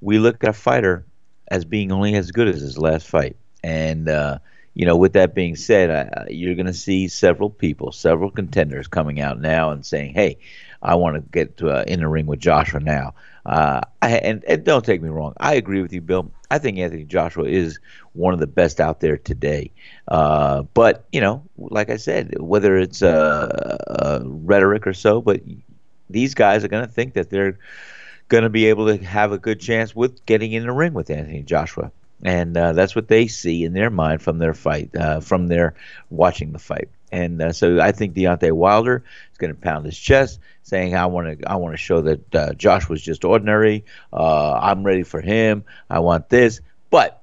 we look at a fighter as being only as good as his last fight. And uh, you know, with that being said, you're going to see several people, several contenders coming out now and saying, "Hey, I want to get to, uh, in the ring with Joshua now." Uh, and, and don't take me wrong, I agree with you, Bill. I think Anthony Joshua is one of the best out there today. Uh, but you know, like I said, whether it's uh, rhetoric or so, but these guys are going to think that they're going to be able to have a good chance with getting in the ring with Anthony Joshua, and uh, that's what they see in their mind from their fight, uh, from their watching the fight. And uh, so I think Deontay Wilder going to pound his chest, saying, "I want to, I want to show that uh, Joshua's just ordinary. Uh, I'm ready for him. I want this." But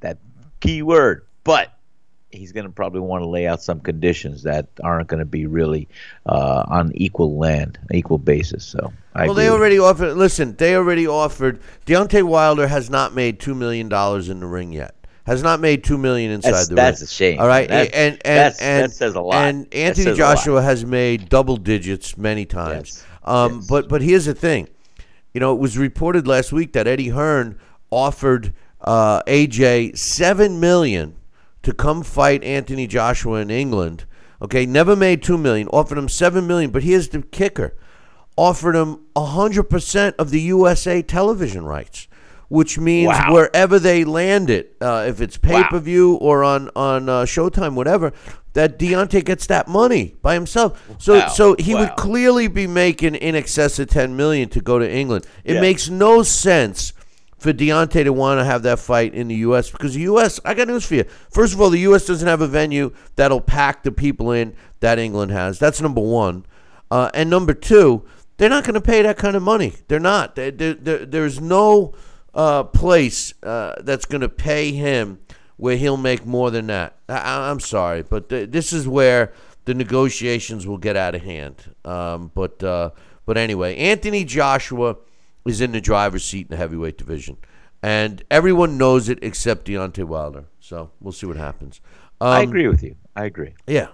that key word, but he's going to probably want to lay out some conditions that aren't going to be really uh, on equal land, equal basis. So, I well, they already offered. Listen, they already offered. Deontay Wilder has not made two million dollars in the ring yet. Has not made two million inside That's- the that's ring. a shame. All right, That- and and that's- and that says a lot. And Anthony says a lot. Joshua has made double digits many times. Yes. Um, Yes. but but here's the thing. You know, it was reported last week that Eddie Hearn offered uh, AJ seven million to come fight Anthony Joshua in England. Okay, never made two million. Offered him seven million. But here's the kicker: offered him hundred percent of the USA television rights, which means Wow. wherever they land it, uh, if it's pay per view or on on uh, Showtime, whatever, that Deontay gets that money by himself. So Wow. so he would clearly be making in excess of ten million to go to England. It Yeah. makes no sense for Deontay to want to have that fight in the U.S. because the U.S. I got news for you. First of all, the U.S. doesn't have a venue that'll pack the people in that England has. That's number one. Uh, and number two, they're not going to pay that kind of money. They're not. They, they, they, there's no uh, place uh, that's going to pay him where he'll make more than that. I, am sorry, but th- this is where the negotiations will get out of hand. Um, but uh, but anyway, Anthony Joshua is in the driver's seat in the heavyweight division, and everyone knows it except Deontay Wilder. So we'll see what happens. Um, I agree with you. I agree. Yeah.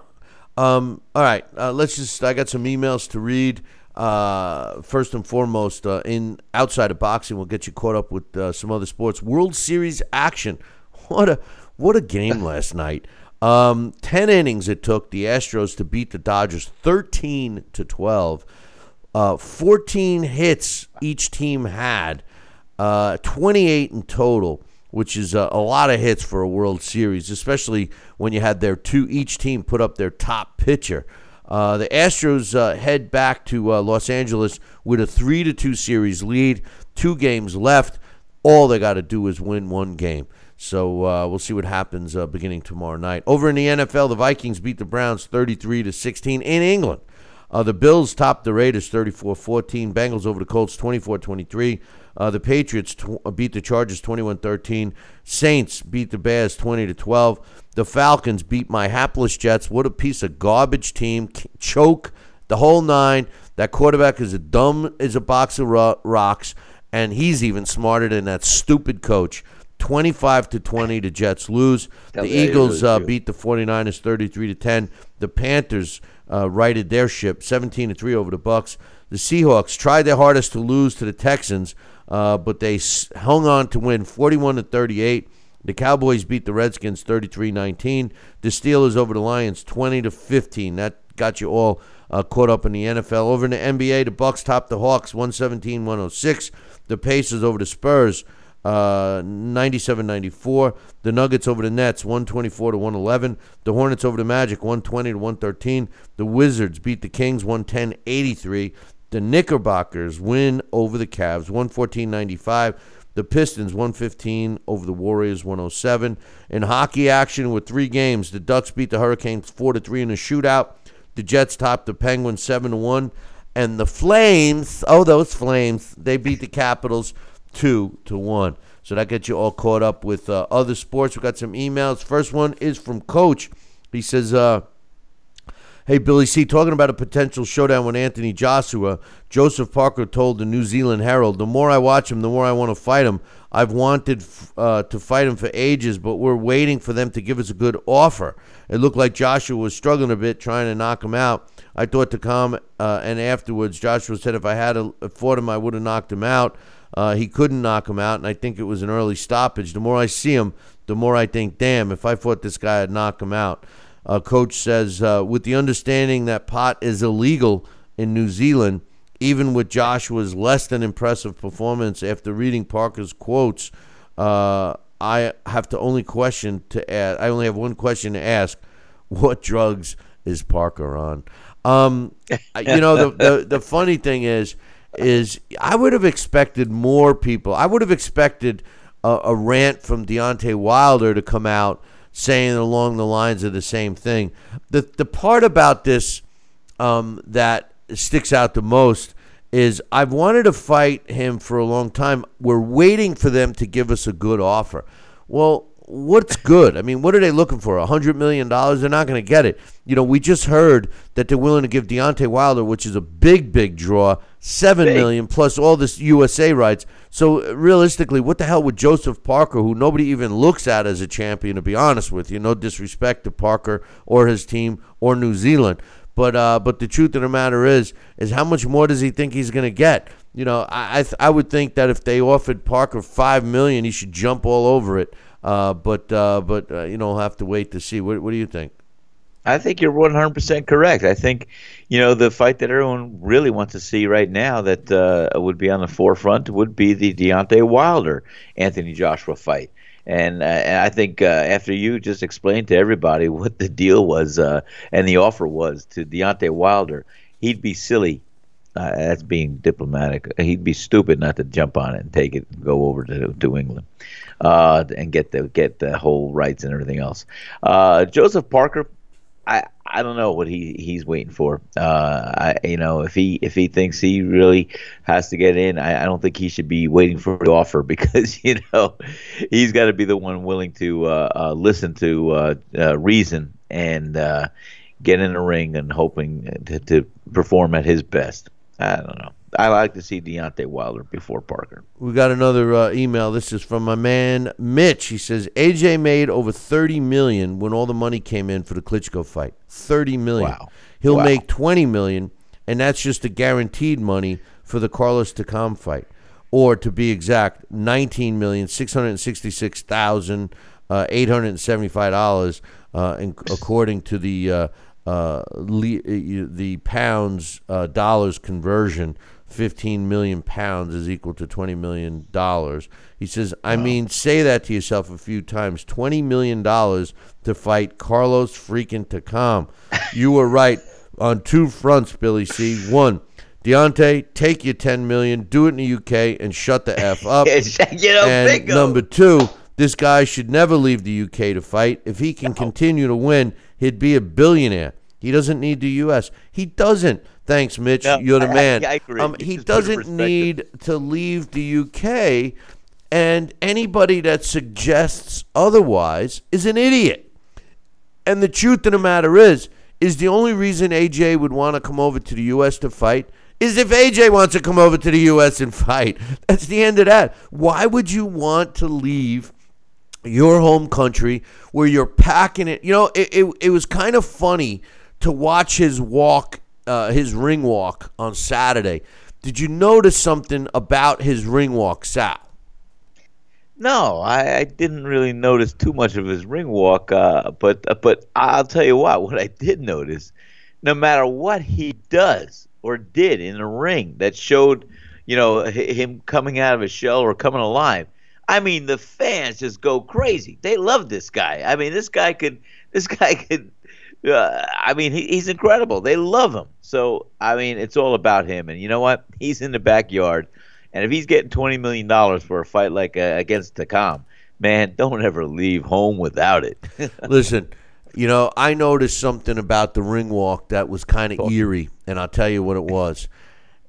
Um, all right. Uh, let's just. I got some emails to read. Uh, first and foremost, uh, in outside of boxing, we'll get you caught up with uh, some other sports. World Series action. [LAUGHS] What a what a game [LAUGHS] last night. Um, Ten innings it took the Astros to beat the Dodgers, thirteen to twelve. Uh, 14 hits each team had, uh, 28 in total, which is a, a, lot of hits for a World Series, especially when you had their two each team put up their top pitcher. Uh, the Astros uh, head back to uh, Los Angeles with a three to two series lead, two games left. All they got to do is win one game. So uh, we'll see what happens beginning tomorrow night. Over in the NFL, the Vikings beat the Browns 33 to 16 in England. Uh, the Bills topped the Raiders 34 14. Bengals over the Colts 24 23. Uh, the Patriots tw- uh, beat the Chargers 21 13. Saints beat the Bears 20 to 12. The Falcons beat my hapless Jets. What a piece of garbage team. Choke the whole nine. That quarterback is a dumb as a box of ro- rocks, and he's even smarter than that stupid coach. 25 to 20 the Jets lose. The Eagles uh, beat the 49ers 33 to 10. The Panthers uh, righted their ship 17 to 3 over the Bucks. The Seahawks tried their hardest to lose to the Texans, uh, but they hung on to win 41 to 38. The Cowboys beat the Redskins 33-19. The Steelers over the Lions 20 to 15. That got you all uh, caught up in the NFL. Over in the NBA, the Bucks topped the Hawks 117-106. The Pacers over the Spurs uh, 97-94. The Nuggets over the Nets 124 to 111. The Hornets over the Magic 120 to 113. The Wizards beat the Kings 110-83. The Knickerbockers win over the Cavs 114-95. The Pistons 115 over the Warriors 107. In hockey action with three games, the Ducks beat the Hurricanes 4 to 3 in a shootout. The Jets topped the Penguins 7 to 1 and the Flames, oh those Flames, they beat the Capitals two to one. So that gets you all caught up with uh, other sports. We got some emails. First one is from Coach. He says, uh, Hey, Billy C., talking about a potential showdown with Anthony Joshua, Joseph Parker told the New Zealand Herald, The more I watch him, the more I want to fight him. I've wanted uh, to fight him for ages, but we're waiting for them to give us a good offer. It looked like Joshua was struggling a bit trying to knock him out. I thought to come, uh, and afterwards, Joshua said if I had fought him, I would have knocked him out. Uh, he couldn't knock him out, and I think it was an early stoppage. The more I see him, the more I think, damn, if I fought this guy, I'd knock him out. Uh, coach says, uh, with the understanding that pot is illegal in New Zealand, even with Joshua's less than impressive performance after reading Parker's quotes, uh, I have to only question to ask. I only have one question to ask: What drugs is Parker on? Um, you know, the, the the funny thing is is I would have expected more people. I would have expected a, a rant from Deontay Wilder to come out saying along the lines of the same thing. The the part about this um, that sticks out the most is I've wanted to fight him for a long time. We're waiting for them to give us a good offer. Well, what's good? I mean, what are they looking for? A hundred million dollars? They're not going to get it. You know, we just heard that they're willing to give Deontay Wilder, which is a big, big draw, seven big. million plus all this USA rights. So realistically, what the hell would Joseph Parker, who nobody even looks at as a champion, to be honest with you, no disrespect to Parker or his team or New Zealand, but uh, but the truth of the matter is, is how much more does he think he's going to get? You know, I I, th- I would think that if they offered Parker five million, he should jump all over it. Uh, but uh, but uh, you know, have to wait to see. What, what do you think? I think you're 100% correct. I think, you know, the fight that everyone really wants to see right now that uh, would be on the forefront would be the Deontay Wilder Anthony Joshua fight. And, uh, and I think uh, after you just explained to everybody what the deal was uh, and the offer was to Deontay Wilder, he'd be silly Uh, that's being diplomatic. He'd be stupid not to jump on it and take it, and go over to to England, uh, and get the get the whole rights and everything else. Uh, Joseph Parker, I I don't know what he he's waiting for. Uh, I you know if he if he thinks he really has to get in, I, I don't think he should be waiting for the offer [LAUGHS] because you know he's got to be the one willing to uh, uh, listen to uh, uh, reason and uh, get in the ring and hoping to, to perform at his best. I don't know. I like to see Deontay Wilder before Parker. We got another uh, email. This is from my man Mitch. He says AJ made over thirty million when all the money came in for the Klitschko fight. Thirty million. Wow. He'll Wow. make twenty million, and that's just the guaranteed money for the Carlos Takam fight, or to be exact, nineteen million six hundred sixty-six thousand uh, eight hundred seventy-five dollars, uh, in- according to the uh, uh, le- uh, the pounds uh, dollars conversion. 15 million pounds is equal to 20 million dollars. He says, I mean, say that to yourself a few times. 20 million dollars to fight Carlos freaking Takam. [LAUGHS] you were right on two fronts, Billy C. One, Deontay, take your 10 million, do it in the UK, and shut the F up. [LAUGHS] you know, and bingo. number two, this guy should never leave the UK to fight. If he can continue to win, he'd be a billionaire. He doesn't need the U.S. He doesn't. Thanks, Mitch. No, You're the I- I- man. I agree. Um, he just put it in doesn't need to leave the UK, and anybody that suggests otherwise is an idiot. And the truth of the matter is, is the only reason AJ would want to come over to the U.S. to fight is if AJ wants to come over to the U.S. and fight. [LAUGHS] That's the end of that. Why would you want to leave your home country where you're packing it? You know, it, it, it was kind of funny to watch his walk, uh, his ring walk on Saturday. Did you notice something about his ring walk, Sal? No, I, I didn't really notice too much of his ring walk, uh, but uh, but I'll tell you what. What I did notice, no matter what he does or did in the ring, that showed, you know, him coming out of his shell or coming alive. I mean, the fans just go crazy. They love this guy. I mean, this guy could, this guy [LAUGHS] could. Uh, I mean, he, he's incredible. They love him. So I mean, it's all about him. And you know what? He's in the backyard. And if he's getting twenty million dollars for a fight like uh, against Takam, man, don't ever leave home without it. [LAUGHS] Listen, you know, I noticed something about the ring walk that was kind of eerie, and I'll tell you what it was.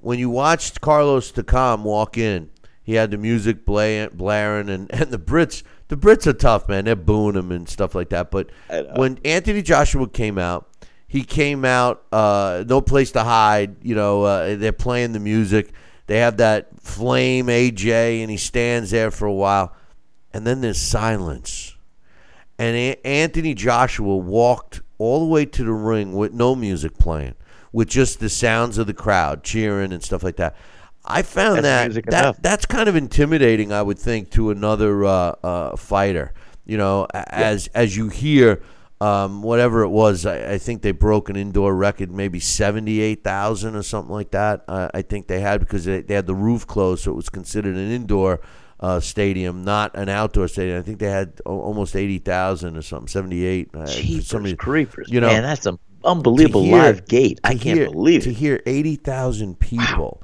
When you watched Carlos Takam walk in, he had the music blay- blaring, and, and the Brits, the Brits are tough, man. They're booing him and stuff like that. But when Anthony Joshua came out, he came out, uh, no place to hide. You know, uh, they're playing the music. They have that flame AJ, and he stands there for a while, and then there's silence and A- Anthony Joshua walked all the way to the ring with no music playing, with just the sounds of the crowd cheering and stuff like that. I found That's that that that's kind of intimidating. I would think to another uh, uh, fighter. You know, a- as as you hear. Um, whatever it was, I, I think they broke an indoor record, maybe seventy-eight thousand or something like that. Uh, I think they had because they, they had the roof closed, so it was considered an indoor uh, stadium, not an outdoor stadium. I think they had o- almost eighty thousand or something, seventy-eight. Uh, Jeepers reason- creepers, you know, man, that's an unbelievable hear- live gate. I can't hear- believe to hear eighty thousand people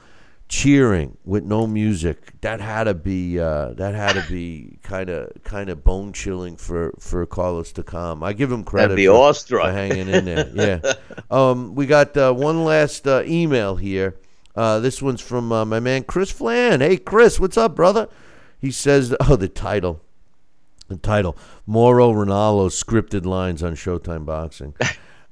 cheering with no music. That had to be uh, that had to be kind of kind of bone chilling for for Carlos to come. I give him credit be for, awestruck. for hanging in there. Yeah. [LAUGHS] um, we got uh, one last uh, email here. Uh, this one's from uh, my man Chris Flan. Hey Chris, what's up, brother? He says, [LAUGHS] "Oh, the title." The title: Mauro Ranallo scripted lines on Showtime Boxing. [LAUGHS]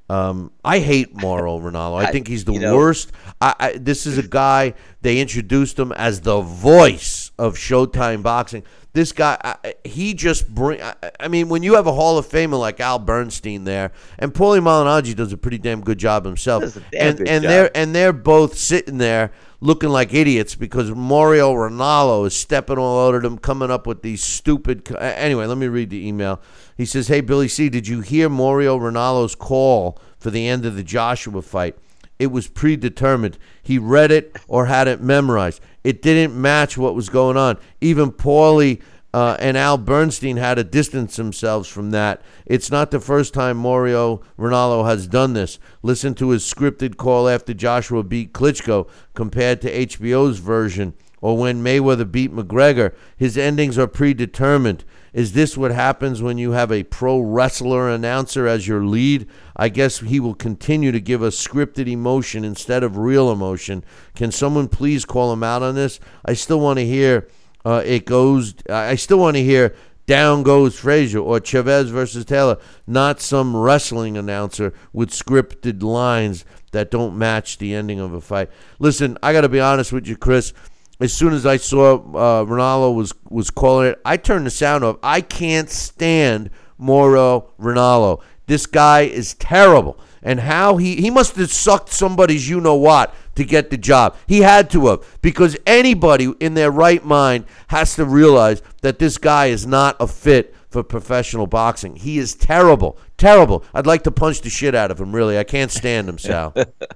Um, I hate Mauro Ranallo. I think he's the you know- worst. I, I, this is a guy they introduced him as the voice of Showtime Boxing. This guy, I, he just bring. I, I mean, when you have a Hall of Famer like Al Bernstein there, and Paulie Malignaggi does a pretty damn good job himself, Does a damn and and job. they're and they're both sitting there looking like idiots because Mario Ronaldo is stepping all over them, coming up with these stupid. Anyway, let me read the email. He says, "Hey Billy C, did you hear Mario Ronaldo's call for the end of the Joshua fight? It was predetermined. He read it or had it memorized. It didn't match what was going on. Even Paulie." uh, and Al Bernstein had to distance themselves from that. It's not the first time Mario Ronaldo has done this. Listen to his scripted call after Joshua beat Klitschko compared to HBO's version, or when Mayweather beat McGregor. His endings are predetermined. Is this what happens when you have a pro wrestler announcer as your lead? I guess he will continue to give us scripted emotion instead of real emotion. Can someone please call him out on this? I still want to hear uh, it goes. I still want to hear down goes Frazier or Chavez versus Taylor, not some wrestling announcer with scripted lines that don't match the ending of a fight. Listen, I got to be honest with you, Chris. As soon as I saw uh, Ronaldo was was calling it, I turned the sound off. I can't stand Mauro Ranallo. This guy is terrible. And how he he must have sucked somebody's you know what to get the job. He had to have because anybody in their right mind has to realize that this guy is not a fit for professional boxing. He is terrible, terrible. I'd like to punch the shit out of him. Really, I can't stand him, Sal.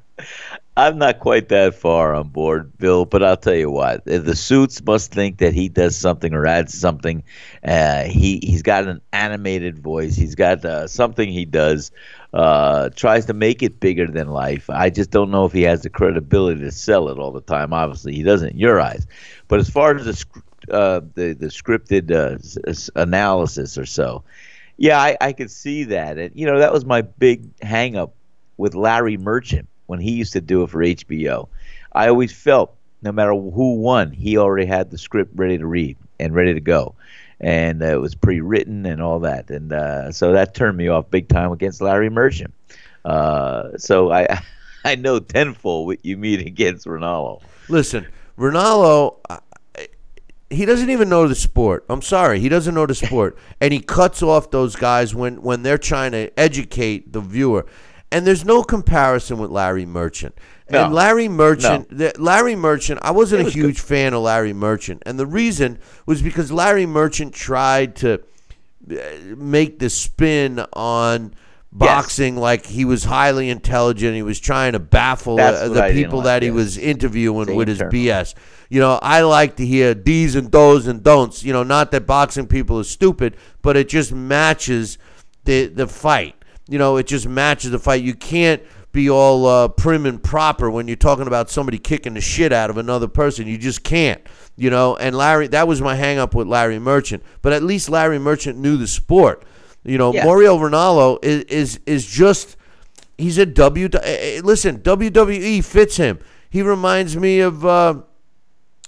[LAUGHS] I'm not quite that far on board, Bill, but I'll tell you what: the suits must think that he does something or adds something. Uh, he he's got an animated voice. He's got uh, something he does. Uh, tries to make it bigger than life. I just don't know if he has the credibility to sell it all the time. Obviously, he doesn't in your eyes. But as far as the uh, the, the scripted uh, s- analysis or so, yeah, I, I could see that. And you know, that was my big hang up with Larry Merchant when he used to do it for HBO. I always felt no matter who won, he already had the script ready to read and ready to go. And uh, it was pre written and all that. And uh, so that turned me off big time against Larry Merchant. Uh, so I, [LAUGHS] I know tenfold what you mean against Ronaldo. Listen, Ronaldo, he doesn't even know the sport. I'm sorry, he doesn't know the sport, and he cuts off those guys when when they're trying to educate the viewer. And there's no comparison with Larry Merchant. No. And Larry Merchant, No. the, Larry Merchant, I wasn't a huge fan of Larry Merchant, and the reason was because Larry Merchant tried to uh, make the spin on boxing like he was highly intelligent. He was trying to baffle That's uh, the people like, that he yes. was interviewing Same with his term. BS. You know, I like to hear D's and do's and don'ts. You know, not that boxing people are stupid, but it just matches the the fight. You know, it just matches the fight. You can't be all uh, prim and proper when you're talking about somebody kicking the shit out of another person. You just can't. You know, and Larry, that was my hang up with Larry Merchant. But at least Larry Merchant knew the sport. You know, Yeah. Mario Ronaldo is is is just he's a W. eh, eh, Listen, WWE fits him. He reminds me of uh,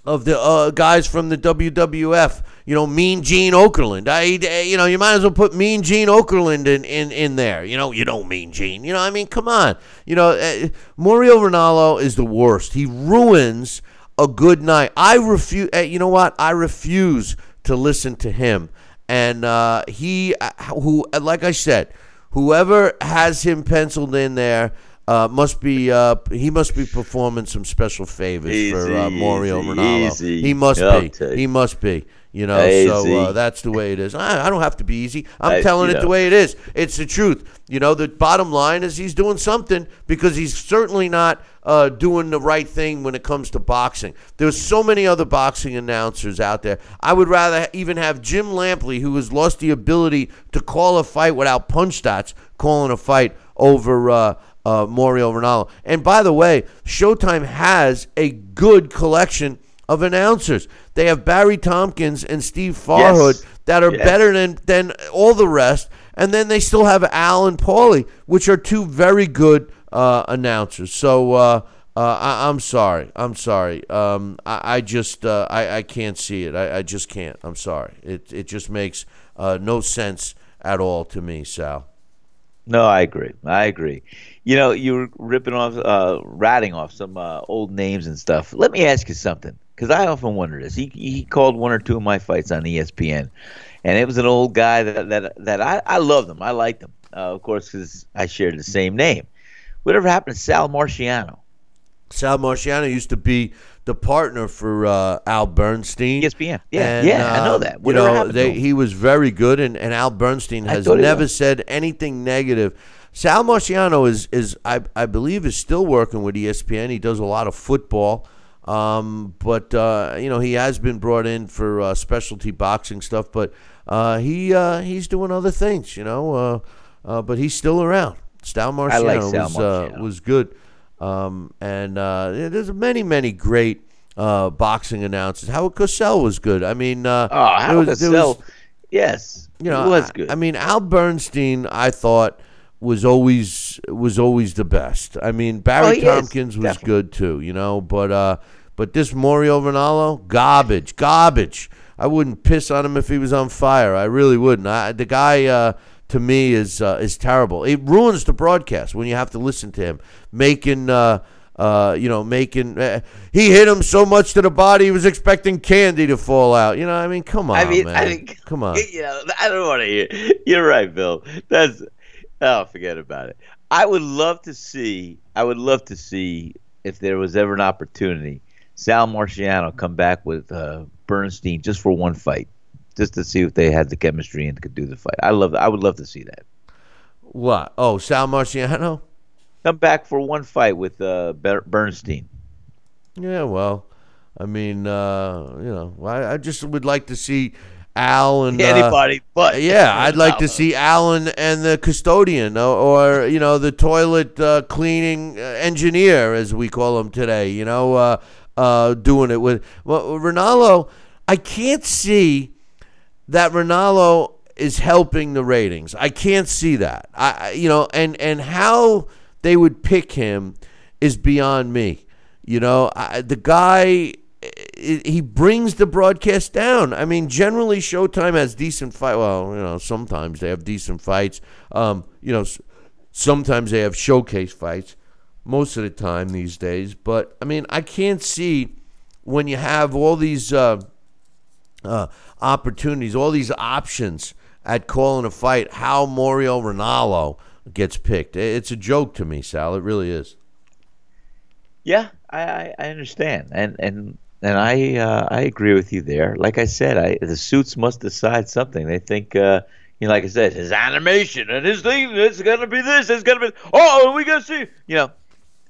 of the uh, guys from the WWF. You know, Mean Gene Okerlund. I, you know, you might as well put Mean Gene Okerlund in, in, in there. You know, you don't Mean Gene. You know, I mean, come on. You know, uh, Mario Ronaldo is the worst. He ruins a good night. I refuse. Uh, you know what? I refuse to listen to him. And uh, he, uh, who, like I said, whoever has him penciled in there uh, must be uh, he must be performing some special favors for uh, Easy, Mario easy, Ronaldo. easy. He must I'll be. take- He must be. You know, so uh, that's the way it is. I, I don't have to be easy. I'm I- telling it the way it is. It's the truth. You know, the bottom line is he's doing something because he's certainly not uh, doing the right thing when it comes to boxing. There's so many other boxing announcers out there. I would rather even have Jim Lampley, who has lost the ability to call a fight without punch dots, calling a fight over uh, uh, Mario Ronaldo. And by the way, Showtime has a good collection of announcers. They have Barry Tompkins and Steve Farhood that are Yes. better than than all the rest. And then they still have Al and Paulie, which are two very good uh, announcers. So uh, uh, I, I'm sorry. I'm sorry. Um, I, I just uh, I, I can't see it. I, I just can't. I'm sorry. It it just makes uh, no sense at all to me, Sal. No, I agree. I agree. You know, you were ripping off, uh, ratting off some uh, old names and stuff. Let me ask you something, because I often wonder this. He he called one or two of my fights on ESPN, and it was an old guy that that that I I loved him. I liked him, uh, of course, because I shared the same name. Whatever happened to Sal Marciano? Sal Marciano used to be the partner for uh, Al Bernstein. ESPN. Yeah, And, yeah, I know uh, that. You know, they, he was very good, and, and Al Bernstein has never said anything negative. Sal Marciano is, is I, I believe, is still working with ESPN. He does a lot of football. Um, but uh, you know he has been brought in for uh, specialty boxing stuff, but uh, he uh, he's doing other things, you know. Uh, uh, but he's still around. Sal I like Marciano Sal was uh, Marciano. was good, um, and uh, there's many many great uh, boxing announcers. Howard Cosell was good. I mean, uh, Oh, how there was- was, there was- yes, you know, he was I- good. I, mean, Al Bernstein, I thought was always was always the best. I mean, Barry Oh, he is, Tompkins was definitely. good too, you know, but uh, but this Mario Ronaldo, garbage, garbage. I wouldn't piss on him if he was on fire. I really wouldn't. I, the guy uh, to me is uh, is terrible. It ruins the broadcast when you have to listen to him making. Uh, uh, you know, making uh, he hit him so much to the body, he was expecting candy to fall out. You know, I mean, come on, I mean, man. I mean, come on. [LAUGHS] You know, I don't want to hear. You're right, Bill. That's oh, forget about it. I would love to see. I would love to see if there was ever an opportunity, Sal Marciano come back with uh, Bernstein just for one fight, just to see if they had the chemistry and could do the fight. I love. I would love to see that. What? Oh, Sal Marciano? Come back for one fight with uh, Bernstein. Yeah, well, I mean, uh, you know, I, I just would like to see Al and uh, Anybody but yeah, I'd like to see Alan and the custodian, or, or you know, the toilet uh, cleaning uh, engineer, as we call him today. You know, uh, uh, doing it with well, Ronaldo. I can't see that Ronaldo is helping the ratings. I can't see that. I, I you know, and and how they would pick him is beyond me. You know, I, the guy he brings the broadcast down. I mean, generally Showtime has decent fight. Well, you know, sometimes they have decent fights. Um, you know, sometimes they have showcase fights. Most of the time these days, but I mean, I can't see when you have all these uh, uh, opportunities, all these options at calling a fight, how Mario Ronaldo gets picked. It's a joke to me, Sal. It really is. Yeah, I, I understand, and and and I uh, I agree with you there. Like I said, I the suits must decide something. They think, uh, you know, like I said, his animation and his thing. It's gonna be this. It's gonna be. Oh, we gonna see. You know,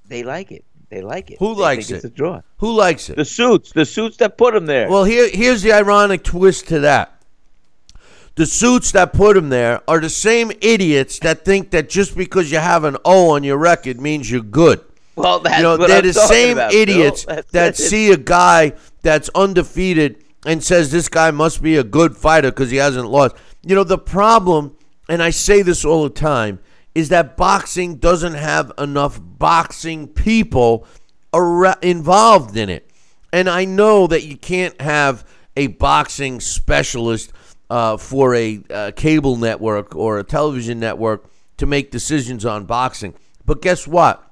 they like it. They like it. Who They likes think It's it? a draw. Who likes it? The suits. The suits that put him there. Well, here here's the ironic twist to that. The suits that put him there are the same idiots that think that just because you have an O on your record means you're good. Well, that's you know, they're I'm the same about, idiots that it. see a guy that's undefeated and says this guy must be a good fighter because he hasn't lost. You know, the problem, and I say this all the time, is that boxing doesn't have enough boxing people ar- involved in it. And I know that you can't have a boxing specialist uh, for a uh, cable network or a television network to make decisions on boxing. But guess what?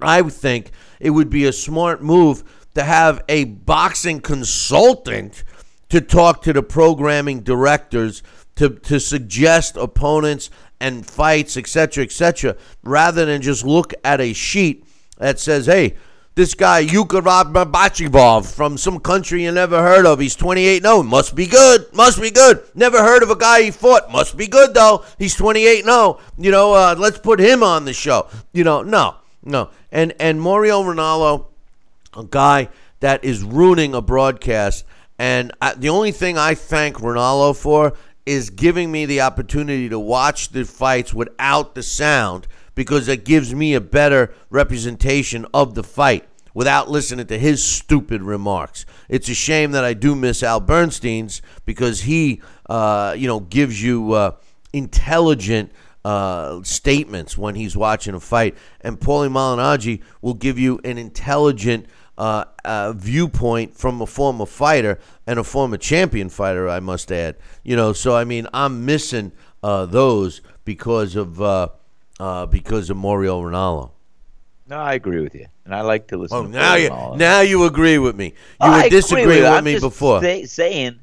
I think it would be a smart move to have a boxing consultant to talk to the programming directors to, to suggest opponents and fights, etc., etc., rather than just look at a sheet that says, hey, this guy Yukarab Bachibov from some country you never heard of. He's 28 0. Must be good. Must be good. Never heard of a guy he fought. Must be good though. He's 28 0. You know, uh, let's put him on the show. You know, no, no. And and Mario Ronaldo, a guy that is ruining a broadcast. And I, the only thing I thank Ronaldo for is giving me the opportunity to watch the fights without the sound because it gives me a better representation of the fight without listening to his stupid remarks. It's a shame that I do miss Al Bernstein's because he, uh, you know, gives you uh, intelligent uh, statements when he's watching a fight, and Paulie Malignaggi will give you an intelligent uh, uh, viewpoint from a former fighter and a former champion fighter, I must add. You know, so I mean, I'm missing uh, those because of uh, uh, because of Mario Ronaldo. no, I agree with you, and I like to listen. Oh, to now you now you agree with me. You I would agree disagree with I'm me before. say- saying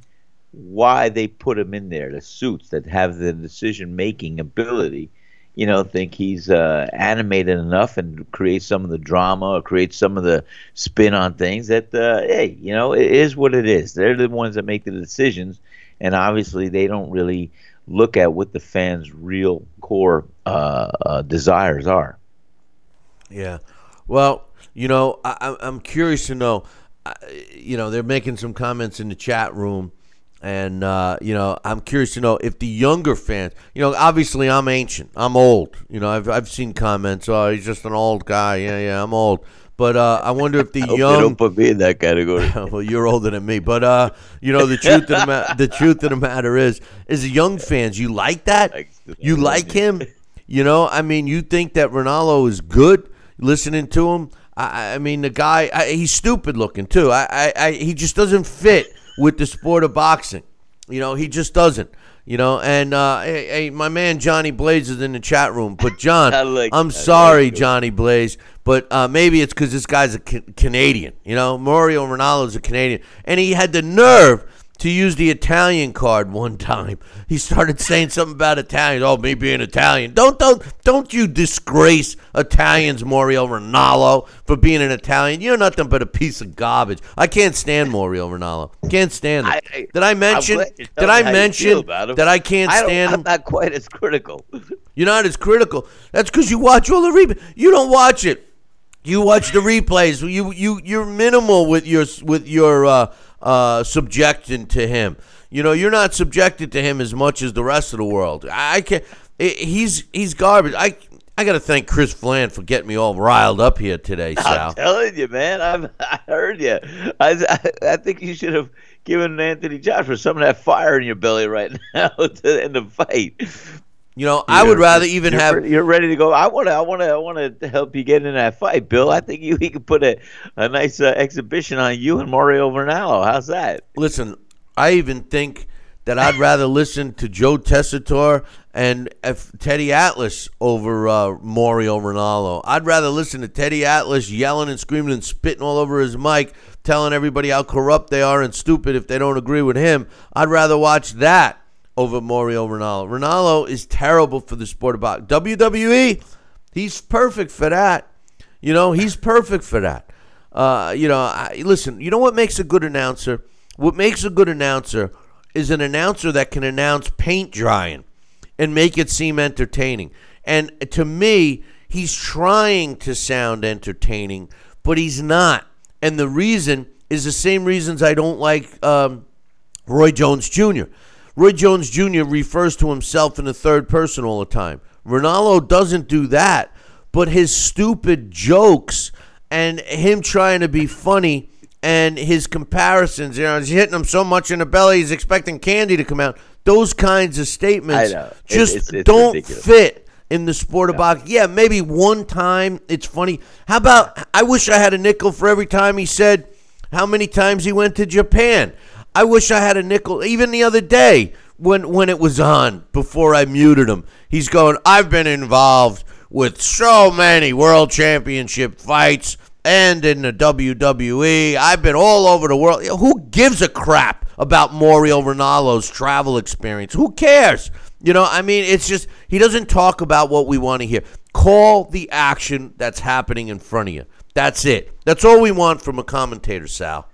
why they put him in there, the suits that have the decision making ability. You know, think he's uh, animated enough and create some of the drama or create some of the spin on things that, uh, hey, you know, it is what it is. They're the ones that make the decisions, and obviously they don't really look at what the fans' real core uh, uh, desires are. Yeah. Well, You know, I, I- I'm curious to know. uh, You know, they're making some comments in the chat room, and uh, you know, I'm curious to know if the younger fans. You know, obviously, I'm ancient. I'm old. You know, I've I've seen comments. Oh, he's just an old guy. Yeah, yeah, I'm old. But uh, I wonder if the [LAUGHS] they young don't put me in that category. [LAUGHS] well, you're older than me, but uh, you know the truth of the, ma- the truth of the matter is, is the young fans, you like that? You like him? You know, I mean, you think that Ronaldo is good? Listening to him, I, I mean, the guy, I, he's stupid looking too. I, I, I, he just doesn't fit with the sport of boxing. You know, he just doesn't. You know, and uh, hey, hey, my man Johnny Blaze is in the chat room. But John, [LAUGHS] like I'm that. sorry, good. Johnny Blaze, but uh, maybe it's because this guy's a ca- Canadian. You know, Mario Ronaldo's a Canadian, and he had the nerve to use the Italian card one time. He started saying something about Italians. Oh, me being Italian. Don't don't don't you disgrace Italians, Mauro Ranallo, for being an Italian. You're nothing but a piece of garbage. I can't stand Mauro Ranallo. Can't stand him. I- did I mention? Did I me how you feel mention that I can't I stand I'm not quite as critical. [LAUGHS] You're not as critical. That's because you watch all the replays. You don't watch it. You watch the replays. You you you're minimal with your with your uh, uh, subjection to him. You know you're not subjected to him as much as the rest of the world. I, can't. He's he's garbage. I I got to thank Chris Flan for getting me all riled up here today, Sal. I'm telling you, man. I'm, [LAUGHS] I heard you. I, I, I think you should have given Anthony Joshua some of that fire in your belly right [LAUGHS] now to end the fight. You know I would rather even you're have You're ready to go. I want to. I want to. I want to help you get in that fight, Bill. I think you we could put a, a nice uh, exhibition on you and Mauro Ranallo. How's that? listen, I even think that I'd rather listen to Joe Tessitore and if Teddy Atlas over uh, Mauro Ranallo. I'd rather listen to Teddy Atlas yelling and screaming and spitting all over his mic, telling everybody how corrupt they are and stupid if they don't agree with him. I'd rather watch that over Mauro Ranallo. Ranallo is terrible for the sport of boxing. WWE, he's perfect for that. You know, he's perfect for that. Uh, you know, I, listen, you know what makes a good announcer? What makes a good announcer is an announcer that can announce paint drying and make it seem entertaining. And to me, he's trying to sound entertaining, but he's not. And the reason is the same reasons I don't like um, Roy Jones Jr. Roy Jones Jr. refers to himself in the third person all the time. Ranallo doesn't do that, but his stupid jokes and him trying to be funny and his comparisons, you know, he's hitting him so much in the belly, he's expecting candy to come out. Those kinds of statements. Just it's- it's don't ridiculous. fit in the sport of boxing. Yeah, maybe one time it's funny. How about I wish I had a nickel for every time he said how many times he went to Japan. I wish I had a nickel even the other day when when it was on before I muted him. He's going, "I've been involved with so many world championship fights and in the WWE. I've been all over the world. Who gives a crap about Mauro Ranallo's travel experience? Who cares? You know, I mean, it's just he doesn't talk about what we want to hear. Call the action that's happening in front of you. That's it. That's all we want from a commentator, Sal.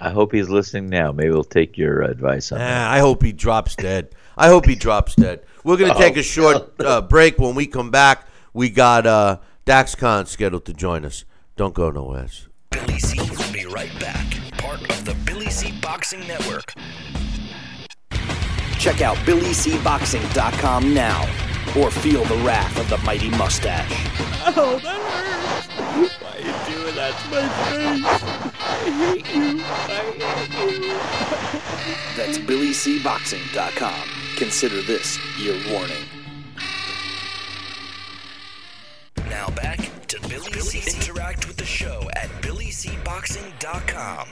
I hope he's listening now. Maybe we'll take your advice on that. Ah, I hope he drops dead. I hope he drops dead. We're going [LAUGHS] to take a short uh, break. When we come back, we got uh, Dax Khan scheduled to join us. Don't go nowhere. Billy C will be right back. Part of the Billy C Boxing Network. Check out BillyCBoxing.com now or feel the wrath of the mighty mustache. Oh, that hurts. Why you doing that to my face? I hate you. I hate you. That's BillyCBoxing.com. Consider this your warning. Now back to Billy, C. Interact with the show at BillyCBoxing.com.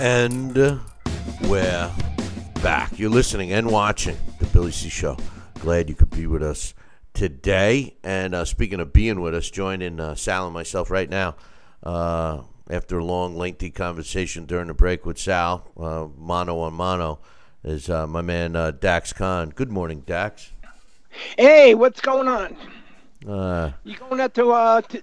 And uh, we're back. You're listening and watching the Billy C Show. Glad you could be with us today. And uh, speaking of being with us, joining uh, Sal and myself right now. Uh, after a long, lengthy conversation during the break with Sal, uh, mano on mano, is uh, my man uh, Dax Khan. Good morning, Dax. Hey, what's going on? Uh, You going out to uh to,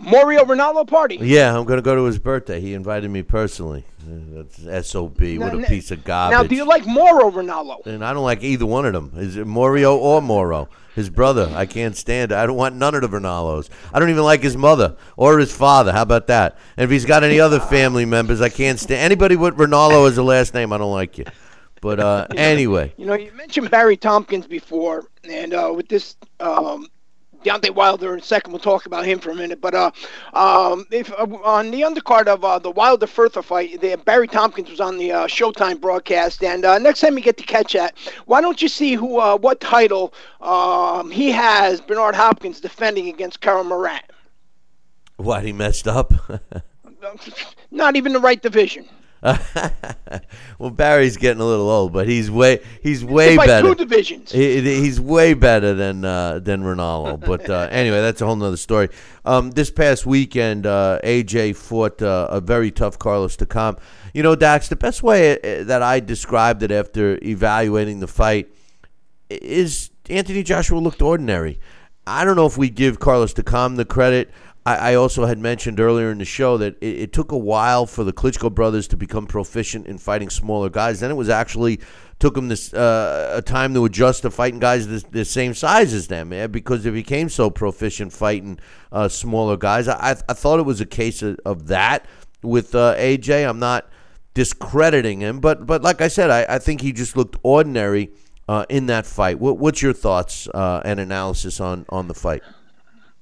Mauro Ranallo party. Yeah, I'm going to go to his birthday. He invited me personally. That's SOB. What Now- a piece of garbage. Now, do you like Moro Ranallo? and I don't like either one of them. Is it Morio or Moro? His brother, I can't stand it. I don't want none of the Ranallos. I don't even like his mother or his father. How about that? And if he's got any other family members, I can't stand anybody with Ranallo as a last name. I don't like you. But uh, [LAUGHS] anyway, You know, you mentioned Barry Tompkins before, and uh, with this um, Deontay Wilder in a second, we'll talk about him for a minute. But uh, um, if uh, on the undercard of uh, the Wilder Further fight, the, Barry Tompkins was on the uh, Showtime broadcast. And uh, next time you get to catch that, why don't you see who, uh, what title um, he has Bernard Hopkins defending against Carol Moran? what he messed up. [LAUGHS] [LAUGHS] Not even the right division. [LAUGHS] well, Barry's getting a little old, but he's way he's way better. two divisions. He, he- he's way better than uh, than Ranallo. But uh, [LAUGHS] anyway, that's a whole nother story. Um, this past weekend, uh, AJ fought uh, a very tough Carlos Takam. You know, Dax, the best way uh, that I described it after evaluating the fight is Anthony Joshua looked ordinary. I don't know if we give Carlos Takam the credit. I, I also had mentioned earlier in the show that it, it took a while for the Klitschko brothers to become proficient in fighting smaller guys. Then it was actually took them this uh, a time to adjust to fighting guys the, the same size as them eh, because they became so proficient fighting uh, smaller guys. I, I, I thought it was a case of, of that with uh, AJ. I'm not discrediting him, but but like I said, I, I think he just looked ordinary uh, in that fight. What, what's your thoughts uh, and analysis on on the fight?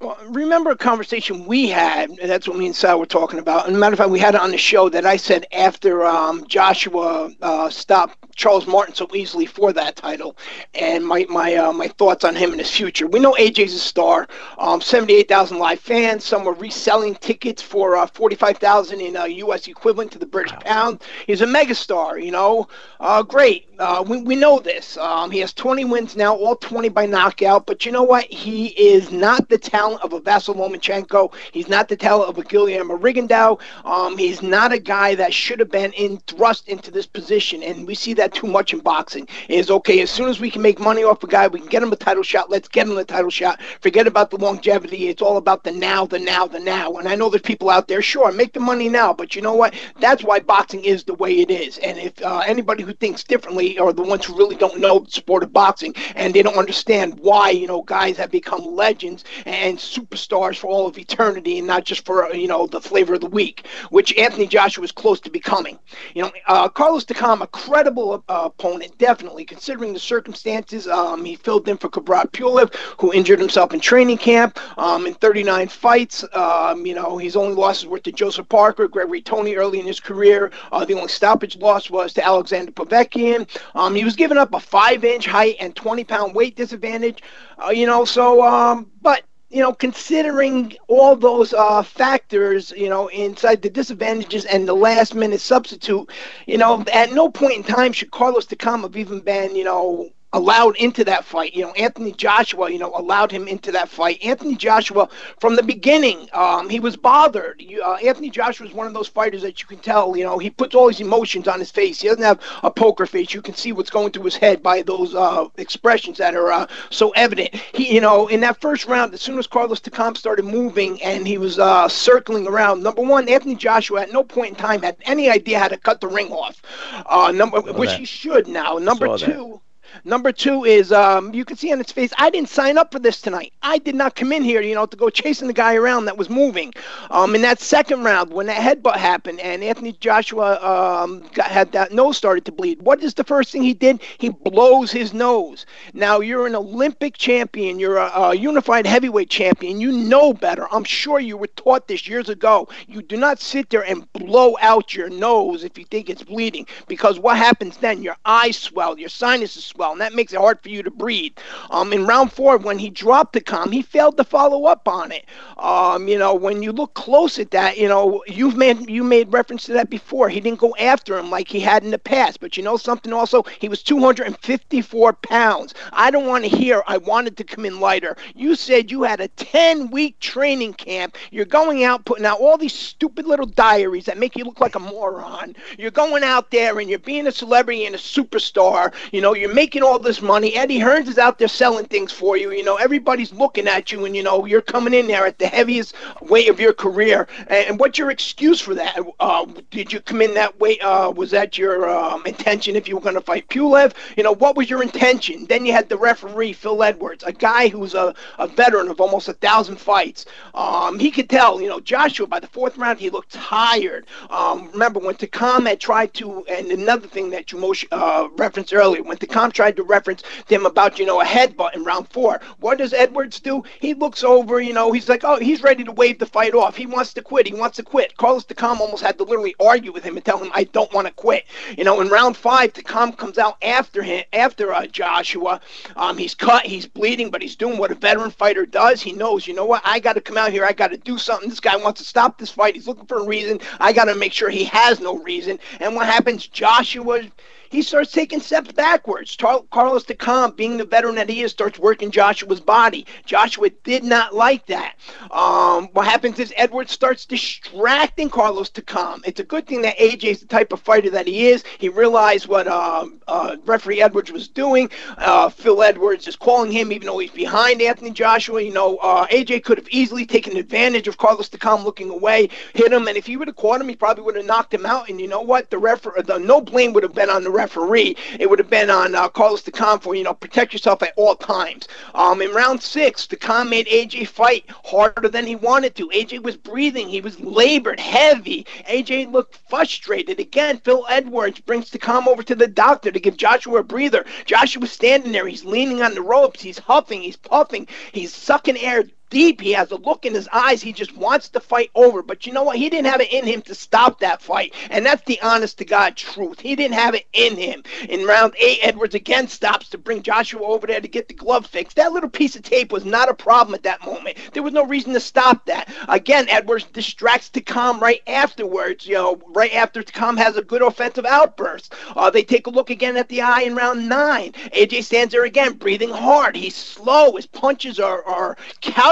Well, remember a conversation we had, and that's what me and Sal were talking about. And matter of fact, we had it on the show that I said after um, Joshua uh, stopped Charles Martin so easily for that title, and my my uh, my thoughts on him and his future. We know AJ's a star, um, seventy eight thousand live fans. Some were reselling tickets for uh, forty five thousand in uh, U.S. equivalent to the British pound. He's a megastar, you know. Uh, great. Uh, we, we know this. Um, he has 20 wins now, all 20 by knockout. But you know what? He is not the talent of a Vasyl Lomachenko. He's not the talent of a Guillermo Rigondeaux. Um, he's not a guy that should have been in thrust into this position. And we see that too much in boxing. Is okay as soon as we can make money off a guy, we can get him a title shot. Let's get him the title shot. Forget about the longevity. It's all about the now, the now, the now. And I know there's people out there. Sure, make the money now, but you know what? That's why boxing is the way it is. And if uh, anybody who thinks differently are the ones who really don't know the sport of boxing and they don't understand why you know guys have become legends and superstars for all of eternity and not just for uh, you know the flavor of the week, which Anthony Joshua is close to becoming. You know, uh, Carlos Takam, a credible uh, opponent, definitely considering the circumstances. Um, he filled in for Kubrat Pulev, who injured himself in training camp. Um, in 39 fights, um, you know, his only losses were to Joseph Parker, Gregory Tony early in his career. Uh, the only stoppage loss was to Alexander Povetkin. Um, he was giving up a five-inch height and 20-pound weight disadvantage. Uh, you know, so um, but you know, considering all those uh, factors, you know, inside the disadvantages and the last minute substitute, you know, at no point in time should Carlos Takam have even been, you know, allowed into that fight. You know, Anthony Joshua, you know, allowed him into that fight. Anthony Joshua, from the beginning, um, he was bothered. You, uh, Anthony Joshua is one of those fighters that you can tell, you know, he puts all his emotions on his face. He doesn't have a poker face. You can see what's going through his head by those uh, expressions that are uh, so evident. He, you know, in that first round, as soon as Carlos Takam started moving and he was uh, circling around, number one, Anthony Joshua at no point in time had any idea how to cut the ring off. Uh, number, which that. he should now. Number Saw that. Number two is um, you can see on its face. I didn't sign up for this tonight. I did not come in here, you know, to go chasing the guy around that was moving. Um, in that second round, when that headbutt happened and Anthony Joshua um, got, had that nose started to bleed, what is the first thing he did? He blows his nose. Now you're an Olympic champion. You're a, a unified heavyweight champion. You know better. I'm sure you were taught this years ago. You do not sit there and blow out your nose if you think it's bleeding, because what happens then? Your eyes swell, your sinuses swell, and that makes it hard for you to breathe. Um, in round four, when he dropped the com, he failed to follow up on it. Um, you know, when you look close at that, you know, you've made you made reference to that before. He didn't go after him like he had in the past. But you know something also? He was 254 pounds. I don't want to hear I wanted to come in lighter. You said you had a 10 week training camp. You're going out putting out all these stupid little diaries that make you look like a moron. You're going out there and you're being a celebrity and a superstar. You know, you're making making all this money. Eddie Hearns is out there selling things for you. You know, everybody's looking at you, and you know you're coming in there at the heaviest weight of your career. And, what's your excuse for that? Uh, did you come in that weight? Uh, was that your um, intention if you were going to fight Pulev? You know, what was your intention? Then you had the referee Phil Edwards, a guy who's a, a veteran of almost a thousand fights. Um, he could tell. You know, Joshua by the fourth round he looked tired. Um, remember when Takam had tried to, and another thing that you most uh, referenced earlier, when Takam tried to reference them about you know a headbutt in round four, what does Edwards do? He looks over. You know, he's like, oh, he's ready to wave the fight off. He wants to quit. He wants to quit. Carlos Takam almost had to literally argue with him and tell him, I don't want to quit. You know, in round five, Takam comes out after him, after uh, Joshua. Um, he's cut, he's bleeding, but he's doing what a veteran fighter does. He knows, you know what, I got to come out here. I got to do something. This guy wants to stop this fight. He's looking for a reason. I got to make sure he has no reason. And what happens? Joshua he starts taking steps backwards. Tar- Carlos Takam, being the veteran that he is, starts working Joshua's body. Joshua did not like that. Um, what happens is Edwards starts distracting Carlos Takam. It's a good thing that AJ is the type of fighter that he is. He realized what um, uh, referee Edwards was doing. Uh, Phil Edwards is calling him, even though he's behind Anthony Joshua. You know, uh, AJ could have easily taken advantage of Carlos Takam looking away, hit him, and if he would have caught him, he probably would have knocked him out. And you know what? The referee, the no blame would have been on the referee. It would have been on uh, Carlos Takam for you know protect yourself at all times. Um, in round six, Takam made AJ fight harder than he wanted to. AJ was breathing. He was labored, heavy. AJ looked frustrated. Again, Phil Edwards brings Takam over to the doctor to give Joshua a breather. Joshua was standing there. He's leaning on the ropes. He's huffing. He's puffing. He's sucking air deep. He has a look in his eyes. He just wants to fight over. But you know what? He didn't have it in him to stop that fight. And that's the honest to God truth. He didn't have it in him. In round eight, Edwards again stops to bring Joshua over there to get the glove fixed. That little piece of tape was not a problem at that moment. There was no reason to stop that. Again, Edwards distracts Takam right afterwards, you know, right after Takam has a good offensive outburst. Uh, they take a look again at the eye in round nine. AJ stands there again, breathing hard. He's slow. His punches are, are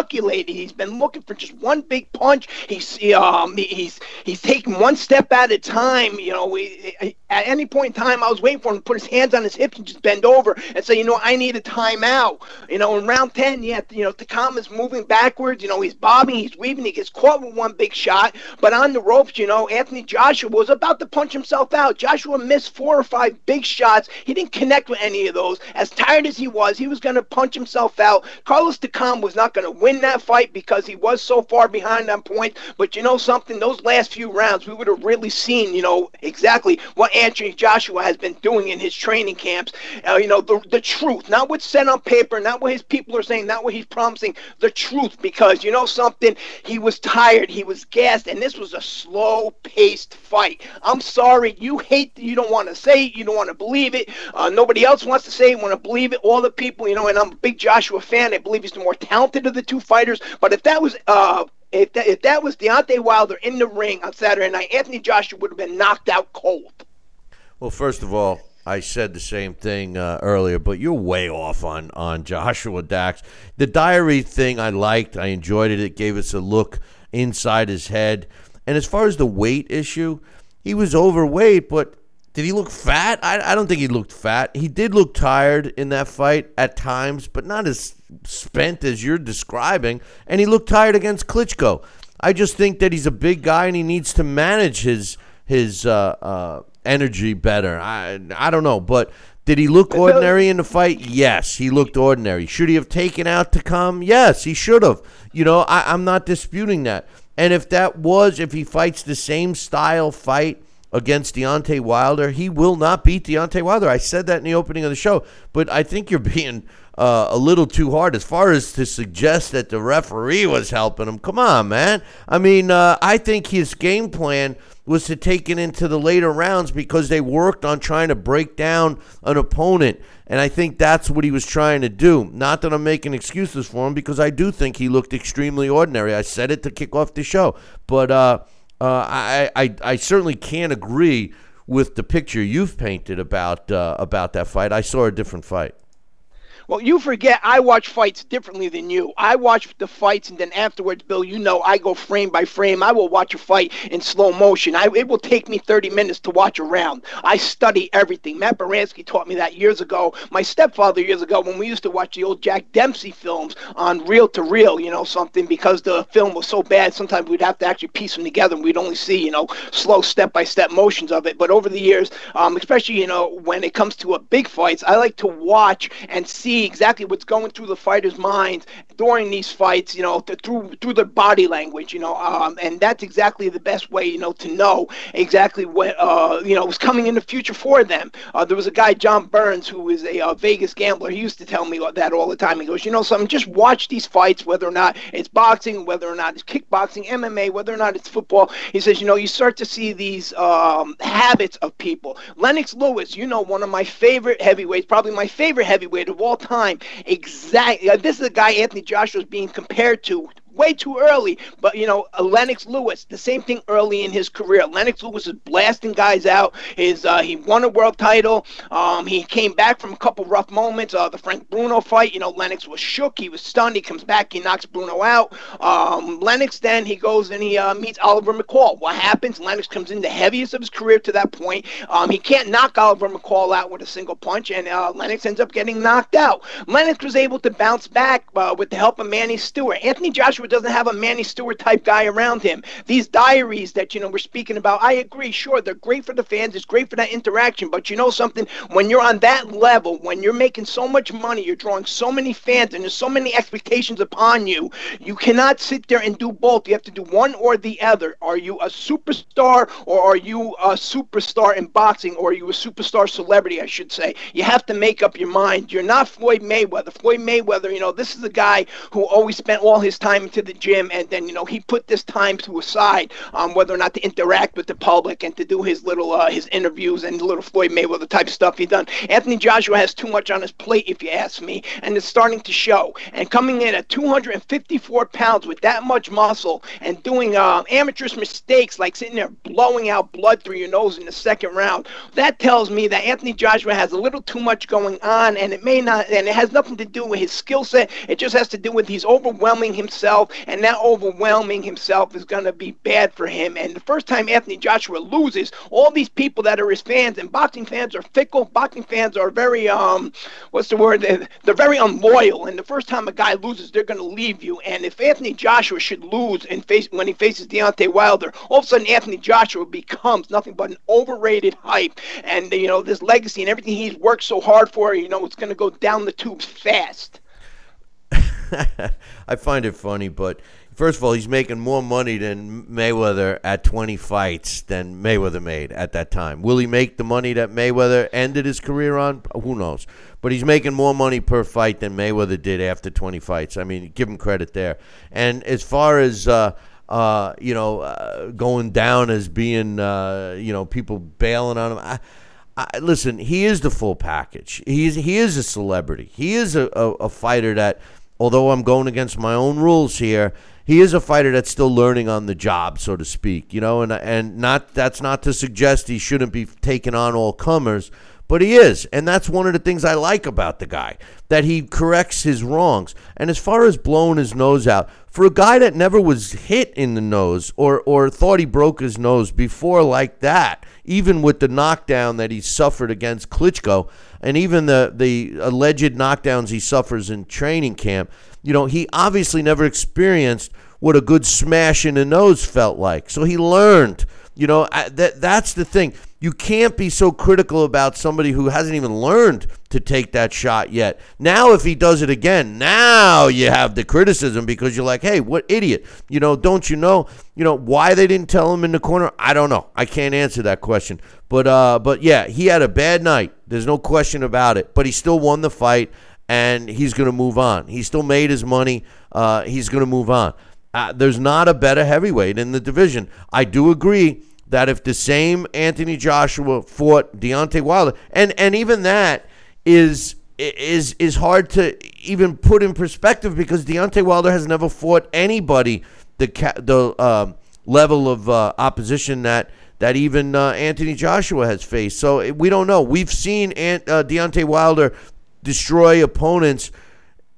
calculated calculated. He's been looking for just one big punch. He's um, he's he's taking one step at a time. You know, at any point in time, I was waiting for him to put his hands on his hips and just bend over and say, you know, I need a timeout. You know, in round ten, yeah, you know, Takam is moving backwards. You know, he's bobbing, he's weaving, he gets caught with one big shot, but on the ropes, you know, Anthony Joshua was about to punch himself out. Joshua missed four or five big shots. He didn't connect with any of those. As tired as he was, he was going to punch himself out. Carlos Takam was not going to win that fight because he was so far behind on points. But you know something? Those last few rounds, we would have really seen, you know, exactly what Anthony Joshua has been doing in his training camps. Uh, you know, the, the truth, not what's said on paper, not what his people are saying, not what he's promising, the truth. Because you know something? He was tired, he was gassed, and this was a slow paced fight. I'm sorry, you hate, you don't want to say it, you don't want to believe it. Uh, nobody else wants to say it, want to believe it. All the people, you know, and I'm a big Joshua fan. I believe he's the more talented of the two fighters. But if that was uh, if that, if that was Deontay Wilder in the ring on Saturday night, Anthony Joshua would have been knocked out cold. Well, first of all, I said the same thing uh, earlier, but you're way off on on Joshua Dax. The diary thing I liked, I enjoyed it. It gave us a look inside his head. And as far as the weight issue, he was overweight, but did he look fat? I, I don't think he looked fat. He did look tired in that fight at times, but not as spent as you're describing. And he looked tired against Klitschko. I just think that he's a big guy and he needs to manage his his uh, uh, energy better. I I don't know, but did he look ordinary in the fight? Yes, he looked ordinary. Should he have taken out Takam? Yes, he should have. You know, I, I'm not disputing that. And if that was, if he fights the same style fight against Deontay Wilder. He will not beat Deontay Wilder. I said that in the opening of the show, but I think you're [LAUGHS] being uh, a little too hard as far as to suggest that the referee was helping him. Come on, man. I mean, uh, I think his game plan was to take it into the later rounds because they worked on trying to break down an opponent. And I think that's what he was trying to do. Not that I'm making excuses for him because I do think he looked extremely ordinary. I said it to kick off the show. But, uh, uh, I, I, I certainly can't agree with the picture you've painted about uh, about that fight. I saw a different fight. Well, you forget I watch fights differently than you. I watch the fights, and then afterwards, Bill, you know, I go frame by frame. I will watch a fight in slow motion. I, it will take me 30 minutes to watch a round. I study everything. Matt Baranski taught me that years ago. My stepfather years ago, when we used to watch the old Jack Dempsey films on reel to reel, you know, something because the film was so bad. Sometimes we'd have to actually piece them together, and we'd only see, you know, slow step by step motions of it. But over the years, um, especially you know, when it comes to a big fights, I like to watch and see exactly what's going through the fighters' minds during these fights, you know, through through their body language, you know, um, and that's exactly the best way, you know, to know exactly what uh, you know was coming in the future for them. Uh, there was a guy, John Burns, who is a uh, Vegas gambler. He used to tell me that all the time. He goes, you know, something, just watch these fights, whether or not it's boxing, whether or not it's kickboxing, MMA, whether or not it's football. He says, you know, you start to see these um, habits of people. Lennox Lewis, you know, one of my favorite heavyweights, probably my favorite heavyweight of all time. Exactly. Uh, this is a guy Anthony Joshua is being compared to way too early. But you know, uh, Lennox Lewis, the same thing early in his career. Lennox Lewis is blasting guys out. His uh, he won a world title. Um, he came back from a couple rough moments. Uh, the Frank Bruno fight. You know, Lennox was shook. He was stunned. He comes back. He knocks Bruno out. Um, Lennox then he goes and he uh, meets Oliver McCall. What happens? Lennox comes in the heaviest of his career to that point. Um, he can't knock Oliver McCall out with a single punch, and uh, Lennox ends up getting knocked out. Lennox was able to bounce back with the help of Manny Steward. Anthony Joshua doesn't have a Manny Steward type guy around him. These diaries that you know we're speaking about, I agree. Sure, they're great for the fans. It's great for that interaction. But you know something? When you're on that level, when you're making so much money, you're drawing so many fans, and there's so many expectations upon you, you cannot sit there and do both. You have to do one or the other. Are you a superstar or are you a superstar in boxing or are you a superstar celebrity, I should say? You have to make up your mind. You're not Floyd Mayweather. Floyd Mayweather, you know, this is a guy who always spent all his time into the gym and then, you know, he put this time to aside um, whether or not to interact with the public and to do his little uh, his interviews and little Floyd Mayweather type stuff he done. Anthony Joshua has too much on his plate, if you ask me, and it's starting to show. And coming in at 254 pounds with that much muscle and doing uh, amateurish mistakes like sitting there blowing out blood through your nose in the second round, that tells me that Anthony Joshua has a little too much going on, and it may not, and it has nothing to do with his skill set. It just has to do with he's overwhelming himself, and that overwhelming himself is going to be bad for him. And the first time Anthony Joshua loses, all these people that are his fans, and boxing fans are fickle. Boxing fans are very um, what's the word? They're, they're very unloyal. And the first time a guy loses, they're going to leave you. And if Anthony Joshua should lose and face when he faces Deontay Wilder, all of a sudden Anthony Joshua becomes nothing but an overrated hype. And you know this legacy and everything he's worked so hard for, you know, it's going to go down the tubes fast. [LAUGHS] I find it funny, but first of all, he's making more money than Mayweather at 20 fights than Mayweather made at that time. Will he make the money that Mayweather ended his career on? Who knows? But he's making more money per fight than Mayweather did after 20 fights. I mean, give him credit there. And as far as uh, uh, you know, uh, going down as being, uh, you know, people bailing on him. I, I, listen, he is the full package. He's he is a celebrity. He is a, a, a fighter that, although I'm going against my own rules here, he is a fighter that's still learning on the job, so to speak. You know, and and not that's not to suggest he shouldn't be taking on all comers, but he is, and that's one of the things I like about the guy that he corrects his wrongs. And as far as blowing his nose out, for a guy that never was hit in the nose or or thought he broke his nose before like that, even with the knockdown that he suffered against Klitschko, and even the the alleged knockdowns he suffers in training camp, you know, he obviously never experienced what a good smash in the nose felt like. So he learned. You know, that that's the thing. You can't be so critical about somebody who hasn't even learned to take that shot yet. Now, if he does it again, now you have the criticism because you're like, hey, what idiot? You know, don't you know? You know why they didn't tell him in the corner? I don't know. I can't answer that question. But uh, but yeah, he had a bad night. There's no question about it. But he still won the fight, and he's going to move on. He still made his money. Uh, he's going to move on. Uh, there's not a better heavyweight in the division. I do agree that if the same Anthony Joshua fought Deontay Wilder, and and even that is is is hard to even put in perspective because Deontay Wilder has never fought anybody the the uh, level of uh, opposition that that even uh, Anthony Joshua has faced. So we don't know. We've seen Ant, uh, Deontay Wilder destroy opponents.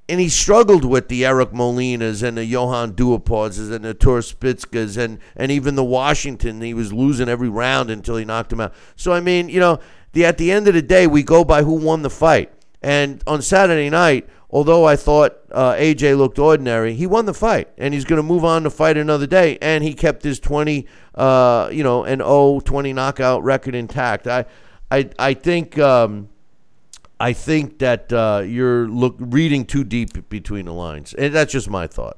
And he struggled with the Eric Molinas and the Johan Duhaupas and the Artur Szpilkas and, and even the Washington. He was losing every round until he knocked him out. So, I mean, you know, the at the end of the day, we go by who won the fight. And on Saturday night, although I thought uh, AJ looked ordinary, he won the fight, and he's going to move on to fight another day. And he kept his 20, uh, you know, an 0 20 knockout record intact. I, I, I think. Um, I think that uh, you're look reading too deep between the lines, and that's just my thought.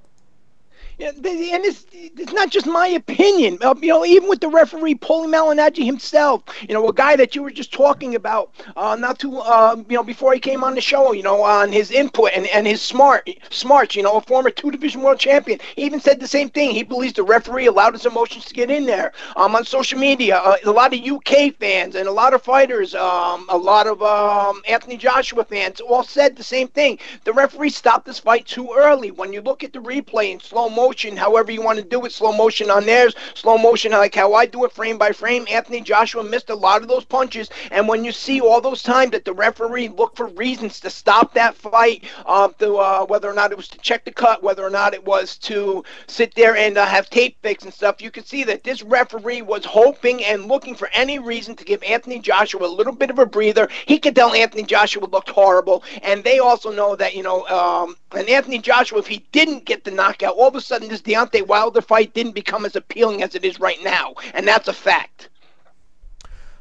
Yeah, and it's, it's not just my opinion. Uh, you know, even with the referee Paulie Malignaggi himself, you know, a guy that you were just talking about uh, not too, uh, you know, before he came on the show, you know, on his input and, and his smart smarts, you know, a former two division world champion. He even said the same thing. He believes the referee allowed his emotions to get in there. Um, on social media, uh, a lot of UK fans and a lot of fighters, um, a lot of um, Anthony Joshua fans all said the same thing. The referee stopped this fight too early. When you look at the replay in slow motion, motion, however you want to do it, slow motion on theirs, slow motion like how I do it frame by frame. Anthony Joshua missed a lot of those punches, and when you see all those times that the referee looked for reasons to stop that fight, uh, to, uh, whether or not it was to check the cut, whether or not it was to sit there and uh, have tape fix and stuff, you could see that this referee was hoping and looking for any reason to give Anthony Joshua a little bit of a breather. He could tell Anthony Joshua looked horrible, and they also know that you know, um, and Anthony Joshua, if he didn't get the knockout, all of a sudden sudden this Deontay Wilder fight didn't become as appealing as it is right now, and that's a fact.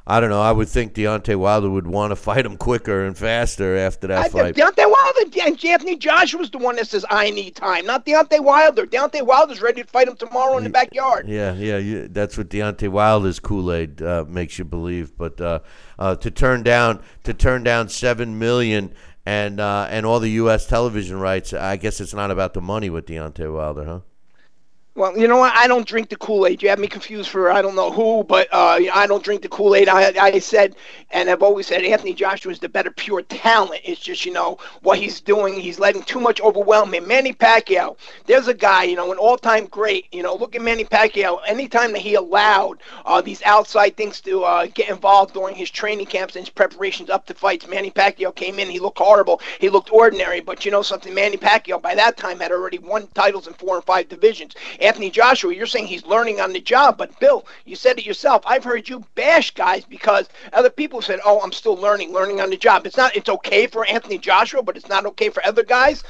I don't know. I would think Deontay Wilder would want to fight him quicker and faster after that I, fight. Deontay Wilder and Anthony Joshua was the one that says I need time, not Deontay Wilder. Deontay Wilder's ready to fight him tomorrow in the backyard. Yeah, yeah, yeah that's what Deontay Wilder's Kool Aid uh, makes you believe. But uh, uh, to turn down to turn down seven million and uh, and all the U.S. television rights, I guess it's not about the money with Deontay Wilder, huh? Well, you know what? I don't drink the Kool Aid. You have me confused for I don't know who, but uh, I don't drink the Kool Aid. I, I said, and I've always said, Anthony Joshua is the better pure talent. It's just you know what he's doing. He's letting too much overwhelm him. Manny Pacquiao, there's a guy, you know, an all-time great. You know, look at Manny Pacquiao. Anytime that he allowed uh, these outside things to uh, get involved during his training camps and his preparations up to fights, Manny Pacquiao came in. He looked horrible. He looked ordinary. But you know something, Manny Pacquiao by that time had already won titles in four and five divisions. Anthony Joshua, you're saying he's learning on the job, but Bill, you said it yourself. I've heard you bash guys because other people said, "Oh, I'm still learning, learning on the job." It's not. It's okay for Anthony Joshua, but it's not okay for other guys.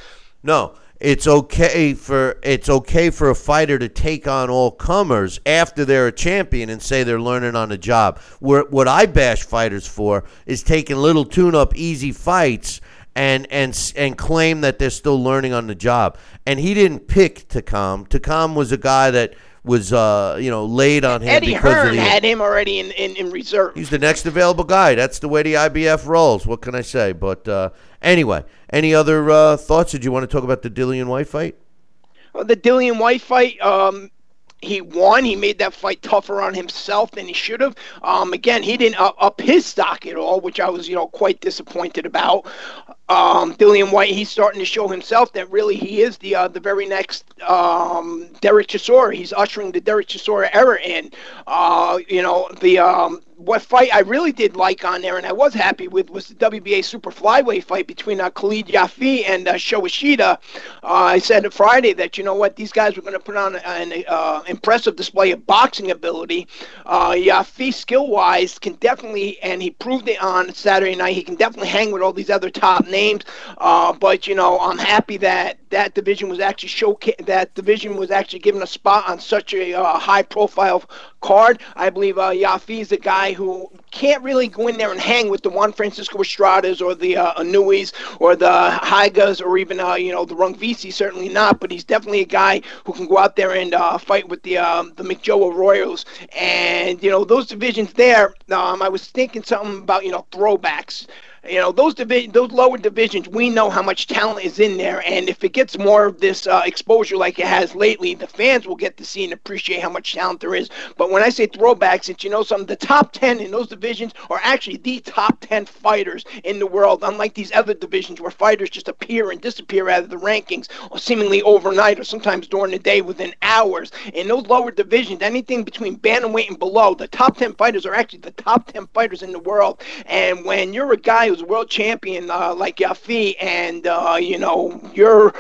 No, it's okay for it's okay for a fighter to take on all comers after they're a champion and say they're learning on the job. Where, what I bash fighters for is taking little tune-up, easy fights and and and claim that they're still learning on the job. And he didn't pick Takam. Takam was a guy that was uh, you know laid on him Eddie because Hearn of the, had him already in, in, in reserve. He's the next available guy. That's the way the IBF rolls. What can I say? But uh, anyway, any other uh, thoughts? Did you want to talk about the Dillian Whyte fight? Well, the Dillian Whyte fight. Um, he won. He made that fight tougher on himself than he should have. Um, again, he didn't up, up, his stock at all, which I was, you know, quite disappointed about. Um, Dillian Whyte, he's starting to show himself that really he is the uh, the very next um, Derek Chisora. He's ushering the Derek Chisora era in. Uh, you know, the um, what fight I really did like on there, and I was happy with, was the WBA Super Flyweight fight between uh, Khalid Yafai and uh, Sho Ishida. Uh, I said Friday that you know what these guys were going to put on an uh, impressive display of boxing ability. Uh, Yafai, skill-wise, can definitely, and he proved it on Saturday night. He can definitely hang with all these other top names. Uh, but you know, I'm happy that that division was actually showcase that division was actually given a spot on such a uh, high-profile card. I believe uh, Yafai is a guy who can't really go in there and hang with the Juan Francisco Estradas or the uh, Inoues or the Higas or even uh, you know the Rungvisai. Certainly not, but he's definitely a guy who can go out there and uh, fight with the um, the McJoe Arroyos. And you know those divisions there. Um, I was thinking something about you know throwbacks. You know, those divi- those lower divisions, we know how much talent is in there, and if it gets more of this uh, exposure like it has lately, the fans will get to see and appreciate how much talent there is. But when I say throwbacks, it's you know some of the top ten in those divisions are actually the top ten fighters in the world, unlike these other divisions where fighters just appear and disappear out of the rankings, or seemingly overnight, or sometimes during the day within hours. In those lower divisions, anything between bantamweight and below, the top ten fighters are actually the top ten fighters in the world. And when you're a guy guy who's world champion uh, like Yafai, and uh, you know you're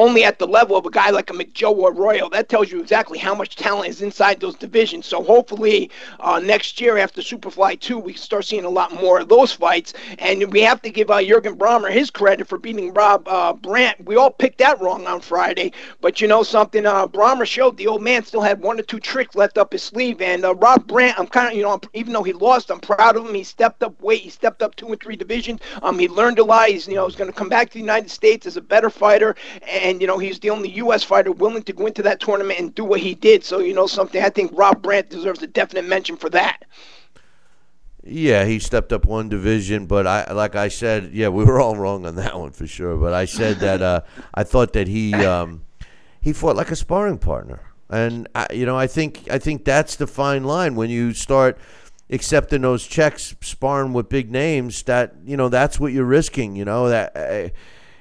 only at the level of a guy like a McJoe Arroyo. That tells you exactly how much talent is inside those divisions. So hopefully uh, next year after Superfly 2, we start seeing a lot more of those fights. And we have to give uh, Jurgen Brähmer his credit for beating Rob uh, Brandt. We all picked that wrong on Friday. But you know something? Uh, Brähmer showed the old man still had one or two tricks left up his sleeve. And uh, Rob Brandt, I'm kind of, you know, even though he lost, I'm proud of him. He stepped up weight. He stepped up two and three divisions. Um, he learned a lot. He's, you know, he's going to come back to the United States as a better fighter. And, you know, he's the only U.S. fighter willing to go into that tournament and do what he did. So, you know, something I think Rob Brandt deserves a definite mention for that. Yeah, he stepped up one division, but I, like I said, yeah, we were all wrong on that one for sure. But I said that uh, [LAUGHS] I thought that he um, he fought like a sparring partner, and I, you know, I think I think that's the fine line when you start accepting those checks, sparring with big names. That you know, that's what you're risking. You know that. Uh,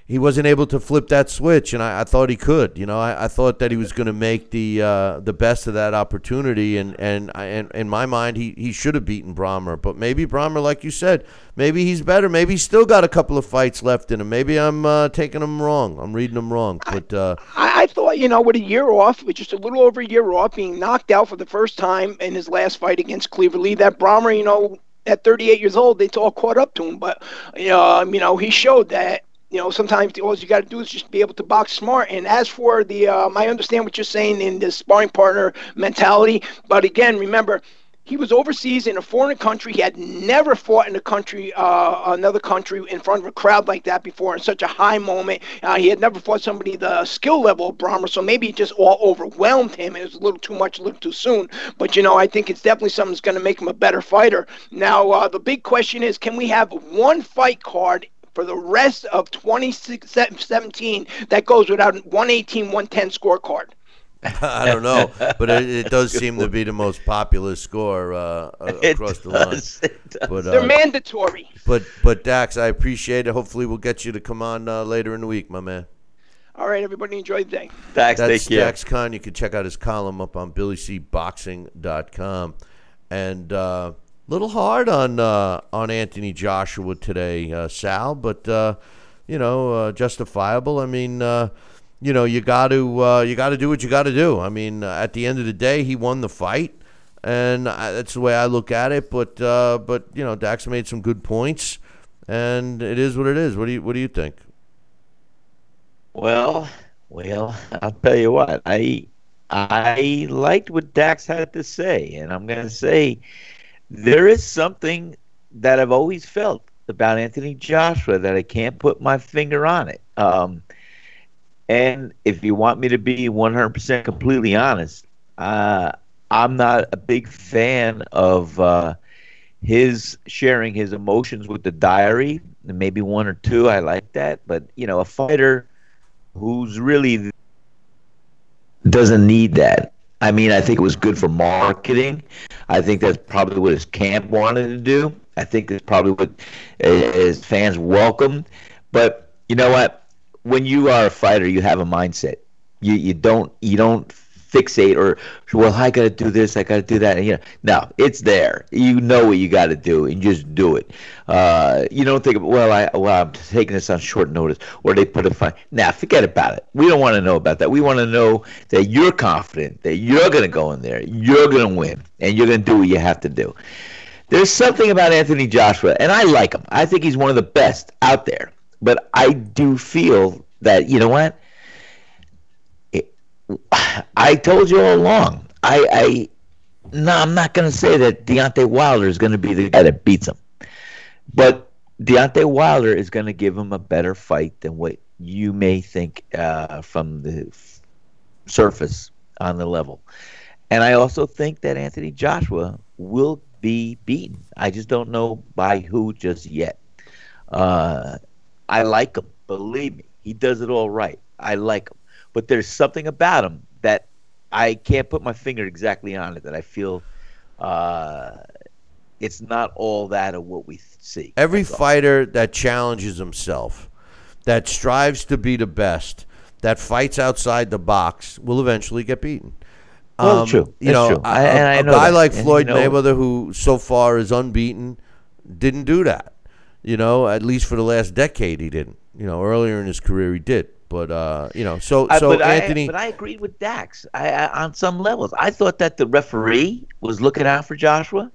he wasn't able to flip that switch, and I, I thought he could. You know, I, I thought that he was going to make the uh, the best of that opportunity, and and, I, and in my mind, he, he should have beaten Brähmer. But maybe Brähmer, like you said, maybe he's better. Maybe he's still got a couple of fights left in him. Maybe I'm uh, taking him wrong. I'm reading him wrong. But uh, I, I thought, you know, with a year off, with just a little over a year off, being knocked out for the first time in his last fight against Cleverly, that Brähmer, you know, at 38 years old, it's all caught up to him. But, um, you know, he showed that you know, sometimes all you got to do is just be able to box smart. And as for the, um, I understand what you're saying in the sparring partner mentality, but again, remember, he was overseas in a foreign country. He had never fought in a country, uh, another country, in front of a crowd like that before in such a high moment. Uh, he had never fought somebody the skill level of Brähmer, so maybe it just all overwhelmed him. It was a little too much, a little too soon. But you know, I think it's definitely something that's going to make him a better fighter. Now, uh, the big question is, can we have one fight card for the rest of 2017 that goes without 118 110 scorecard. [LAUGHS] I don't know, but it, it [LAUGHS] does seem to be the most popular score uh, [LAUGHS] across the line. But, uh, They're mandatory. But but Dax, I appreciate it. Hopefully, we'll get you to come on uh, later in the week, my man. All right, everybody, enjoy the day. Dax, That's take care. Dax Khan. You can check out his column up on BillyCBoxing.com. And uh, little hard on uh, on Anthony Joshua today, uh, Sal, but uh, you know, uh, justifiable. I mean, uh, you know, you got to uh, you got to do what you got to do. I mean, at the end of the day, he won the fight, and I, that's the way I look at it. But but you know, Dax made some good points, and it is what it is. What do you what do you think? Well, well, I'll tell you what. I I liked what Dax had to say, and I'm going to say there is something that I've always felt about Anthony Joshua that I can't put my finger on it. Um, and if you want me to be 100% completely honest, uh, I'm not a big fan of uh, his sharing his emotions with the diary. Maybe one or two, I like that. But, you know, a fighter who's really doesn't need that. I mean, I think it was good for marketing. I think that's probably what his camp wanted to do. I think it's probably what his fans welcomed. But you know what? When you are a fighter, you have a mindset. You you don't you don't fixate or well I got to do this I got to do that. And you know no it's there. You know what you got to do and just do it. Uh, you don't think about well I well I'm taking this on short notice or they put a fine. Now forget about it. We don't want to know about that. We want to know that you're confident that you're going to go in there you're going to win and you're going to do what you have to do. There's something about Anthony Joshua and I like him. I think he's one of the best out there. But I do feel that you know what [SIGHS] I told you all along. I, I no, I'm not going to say that Deontay Wilder is going to be the guy that beats him, but Deontay Wilder is going to give him a better fight than what you may think uh, from the f- surface on the level. And I also think that Anthony Joshua will be beaten. I just don't know by who just yet. Uh, I like him. Believe me, he does it all right. I like him but there's something about him that I can't put my finger exactly on it that I feel uh, it's not all that of what we see. Every fighter that challenges himself, that strives to be the best, that fights outside the box, will eventually get beaten. Well, um, true. You That's know, true. I, and I a know guy that. like Floyd you know, Mayweather, who so far is unbeaten, didn't do that. You know, at least for the last decade, he didn't. You know, earlier in his career, he did. But uh, you know, so I- so but Anthony. I, but I agreed with Dax I, I, on some levels. I thought that the referee was looking out for Joshua.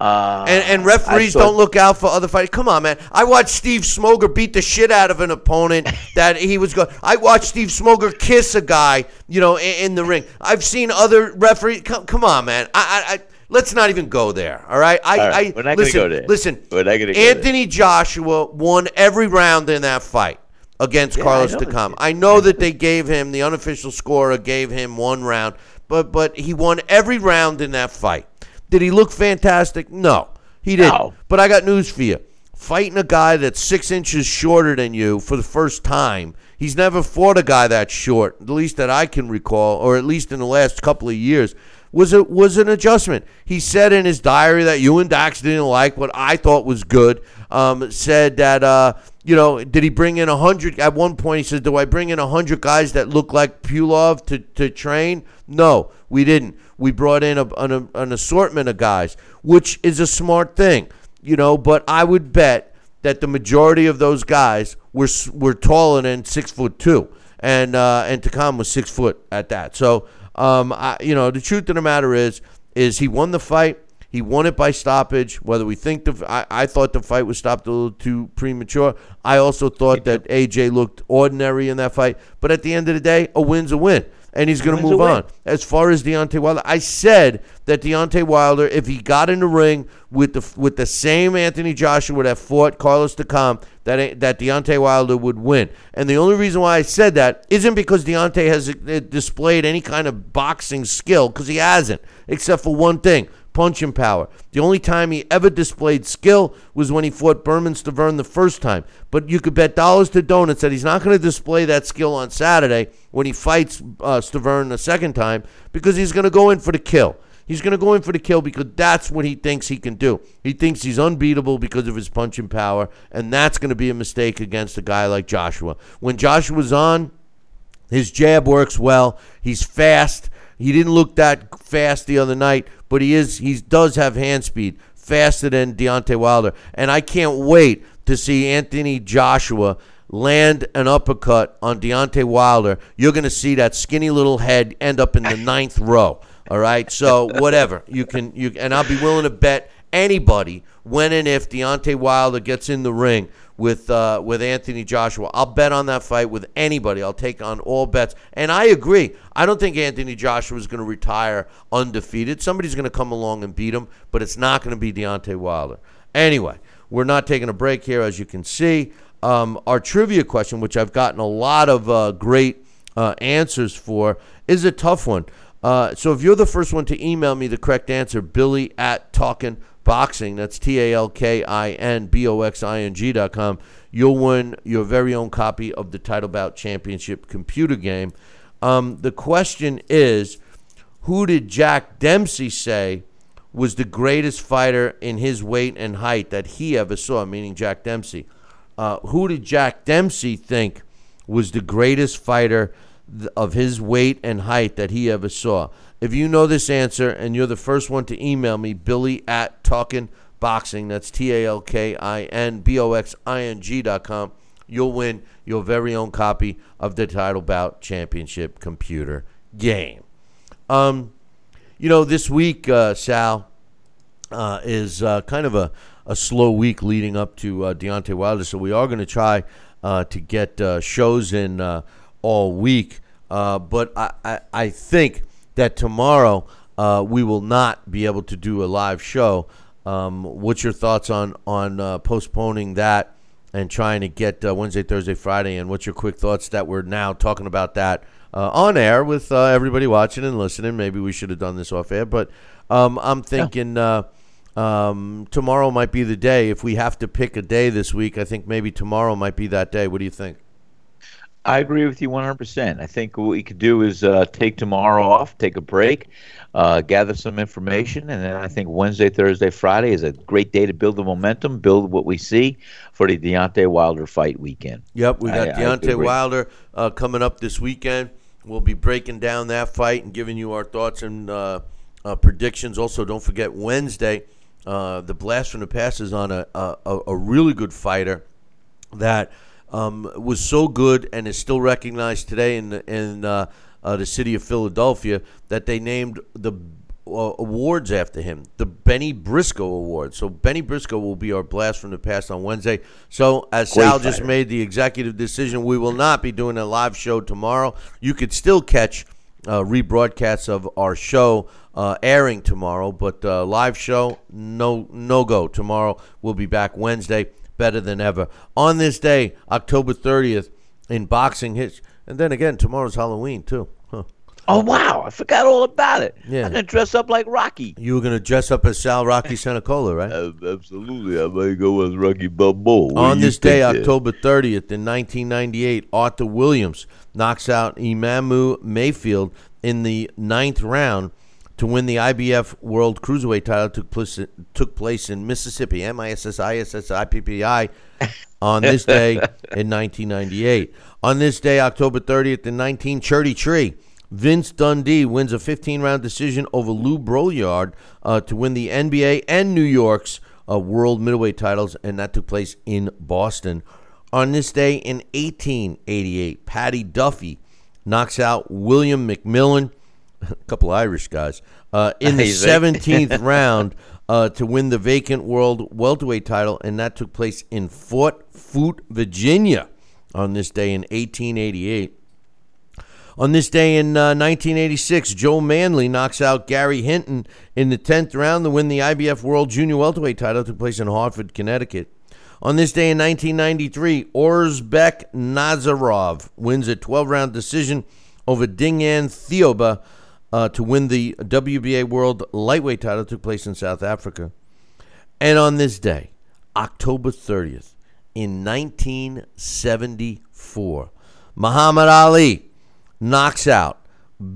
Uh, And, and referees thought- don't look out for other fighters. Come on, man. I watched Steve Smoger beat the shit out of an opponent [LAUGHS] that he was going. I watched Steve Smoger kiss a guy, you know, in, in the ring. I've seen other referees. Come, come on, man. I, I, I, let's not even go there. All right. I, All right, I we're not listen. go there. Listen. We're not gonna go there. Anthony Joshua won every round in that fight against Yeah, Carlos Takam. this. I know that they gave him the unofficial scorer gave him one round, but but he won every round in that fight. Did he look fantastic? No, he didn't. No. But I got news for you. Fighting a guy that's six inches shorter than you for the first time. He's never fought a guy that short, at least that I can recall, or at least in the last couple of years. Was it was an adjustment? He said in his diary that you and Dax didn't like what I thought was good. Um, said that uh, you know, did he bring in a hundred? At one point, he said, "Do I bring in a hundred guys that look like Pulev to, to train?" No, we didn't. We brought in a, an, an assortment of guys, which is a smart thing, you know. But I would bet that the majority of those guys were were taller than six foot two, and uh, and Takam was six foot at that. So, um, I, you know, the truth of the matter is, is he won the fight. He won it by stoppage. Whether we think the, I, I thought the fight was stopped a little too premature. I also thought that AJ looked ordinary in that fight. But at the end of the day, a win's a win, and he's going to move on. As far as Deontay Wilder, I said that Deontay Wilder, if he got in the ring with the with the same Anthony Joshua that fought Carlos Takam, that that Deontay Wilder would win. And the only reason why I said that isn't because Deontay has uh, displayed any kind of boxing skill, because he hasn't, except for one thing. Punching power. The only time he ever displayed skill was when he fought Bermane Stiverne the first time. But you could bet dollars to donuts that he's not going to display that skill on Saturday when he fights uh, Stiverne the second time because he's going to go in for the kill. He's going to go in for the kill because that's what he thinks he can do. He thinks he's unbeatable because of his punching power, and that's going to be a mistake against a guy like Joshua. When Joshua's on, his jab works well. He's fast. He didn't look that fast the other night, but he is. He does have hand speed, faster than Deontay Wilder. And I can't wait to see Anthony Joshua land an uppercut on Deontay Wilder. You're going to see that skinny little head end up in the [LAUGHS] ninth row. All right. So whatever you can, you and I'll be willing to bet anybody when and if Deontay Wilder gets in the ring with uh, with Anthony Joshua. I'll bet on that fight with anybody. I'll take on all bets. And I agree. I don't think Anthony Joshua is going to retire undefeated. Somebody's going to come along and beat him, but it's not going to be Deontay Wilder. Anyway, we're not taking a break here, as you can see. Um, our trivia question, which I've gotten a lot of uh, great uh, answers for, is a tough one. Uh, so if you're the first one to email me the correct answer, Billy at Talkin Boxing, that's T A L K I N B O X I N G dot com, you'll win your very own copy of the Title Bout Championship computer game. Um, the question is who did Jack Dempsey say was the greatest fighter in his weight and height that he ever saw, meaning Jack Dempsey? Uh, who did Jack Dempsey think was the greatest fighter of his weight and height that he ever saw? If you know this answer and you're the first one to email me, Billy at Talkin Boxing, that's T A L K I N B O X I N G dot com, you'll win your very own copy of the Title Bout Championship computer game. Um, you know, this week, uh, Sal, uh, is uh, kind of a, a slow week leading up to uh, Deontay Wilder, so we are going to try uh, to get uh, shows in uh, all week. Uh, but I, I, I think that tomorrow uh, we will not be able to do a live show. Um, what's your thoughts on on uh, postponing that and trying to get uh, Wednesday, Thursday, Friday? And what's your quick thoughts that we're now talking about that uh, on air with uh, everybody watching and listening? Maybe we should have done this off air, but um, I'm thinking uh, um, tomorrow might be the day. If we have to pick a day this week, I think maybe tomorrow might be that day. What do you think? I agree with you 100%. I think what we could do is uh, take tomorrow off, take a break, uh, gather some information, and then I think Wednesday, Thursday, Friday is a great day to build the momentum, build what we see for the Deontay Wilder fight weekend. Yep, we got I- I Deontay agree. Wilder uh, coming up this weekend. We'll be breaking down that fight and giving you our thoughts and uh, uh, predictions. Also, don't forget Wednesday Uh, the blast from the past is on a, a- a really good fighter that um, was so good and is still recognized today in the, in uh, uh, the city of Philadelphia that they named the uh, awards after him, the Bennie Briscoe Award. So Bennie Briscoe will be our blast from the past on Wednesday. So as Great Sal just made the executive decision, we will not be doing a live show tomorrow. You could still catch uh, rebroadcasts of our show uh, airing tomorrow, but uh, live show no no go tomorrow. We'll be back Wednesday, better than ever. On this day, October thirtieth, in boxing hits, and then again tomorrow's Halloween too. Huh. Oh wow, I forgot all about it. Yeah. I'm gonna dress up like Rocky. You were gonna dress up as Sal Rocky Senecola, right? [LAUGHS] Uh, absolutely, I might go as Rocky Balboa. On this day, there? October 30th, in 1998, Arthur Williams knocks out Imamu Mayfield in the ninth round to win the IBF World Cruiserweight title. Took place took place in Mississippi. M I S S I S S I P P I. [LAUGHS] On this day in 1998. On this day, October 30th, in 1933, Vince Dundee wins a 15 round decision over Lou Brouillard uh, to win the NBA and New York's uh, world middleweight titles, and that took place in Boston. On this day in 1888, Paddy Duffy knocks out William McMillan, a [LAUGHS] couple Irish guys, uh, in the 17th [LAUGHS] round uh, to win the vacant world welterweight title, and that took place in Fort Foote, Virginia, on this day in 1888. On this day in uh, 1986, Joe Manley knocks out Gary Hinton in the 10th round to win the IBF World Junior Welterweight title. Took place in Hartford, Connecticut. On this day in 1993, Orzubek Nazarov wins a 12 round decision over Dingaan Thobela uh, to win the WBA World Lightweight title. Took place in South Africa. And on this day, October 30th, in 1974, Muhammad Ali knocks out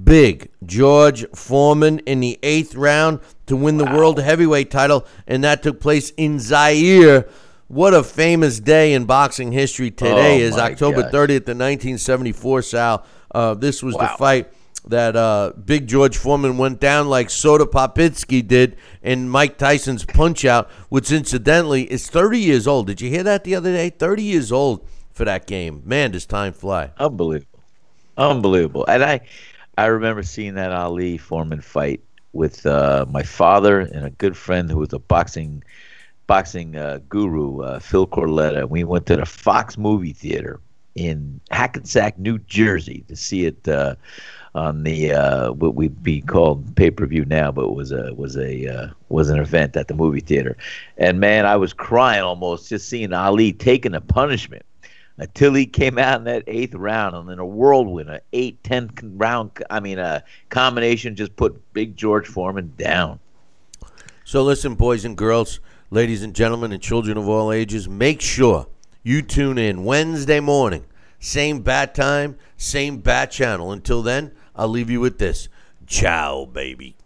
big George Foreman in the eighth round to win the world heavyweight title, and that took place in Zaire. What a famous day in boxing history today Oh, is October gosh. 30th, in 1974, Sal. Uh, this was the fight that uh, Big George Foreman went down like Soda Popinski did in Mike Tyson's Punch Out, which incidentally is 30 years old. Did you hear that the other day? 30 years old for that game. Man, does time fly. Unbelievable, unbelievable. And I, I remember seeing that Ali Foreman fight with uh, my father and a good friend who was a boxing, boxing uh, guru, uh, Phil Corletta. We went to the Fox movie theater in Hackensack, New Jersey, to see it. On the uh, what would be called pay per view now, but was a was a uh, was an event at the movie theater, and man, I was crying almost just seeing Ali taking a punishment until he came out in that eighth round, and then a whirlwind, a eight ten round, I mean, a combination just put Big George Foreman down. So listen, boys and girls, ladies and gentlemen, and children of all ages, make sure you tune in Wednesday morning. Same bat time, same bat channel. Until then, I'll leave you with this. Ciao, baby.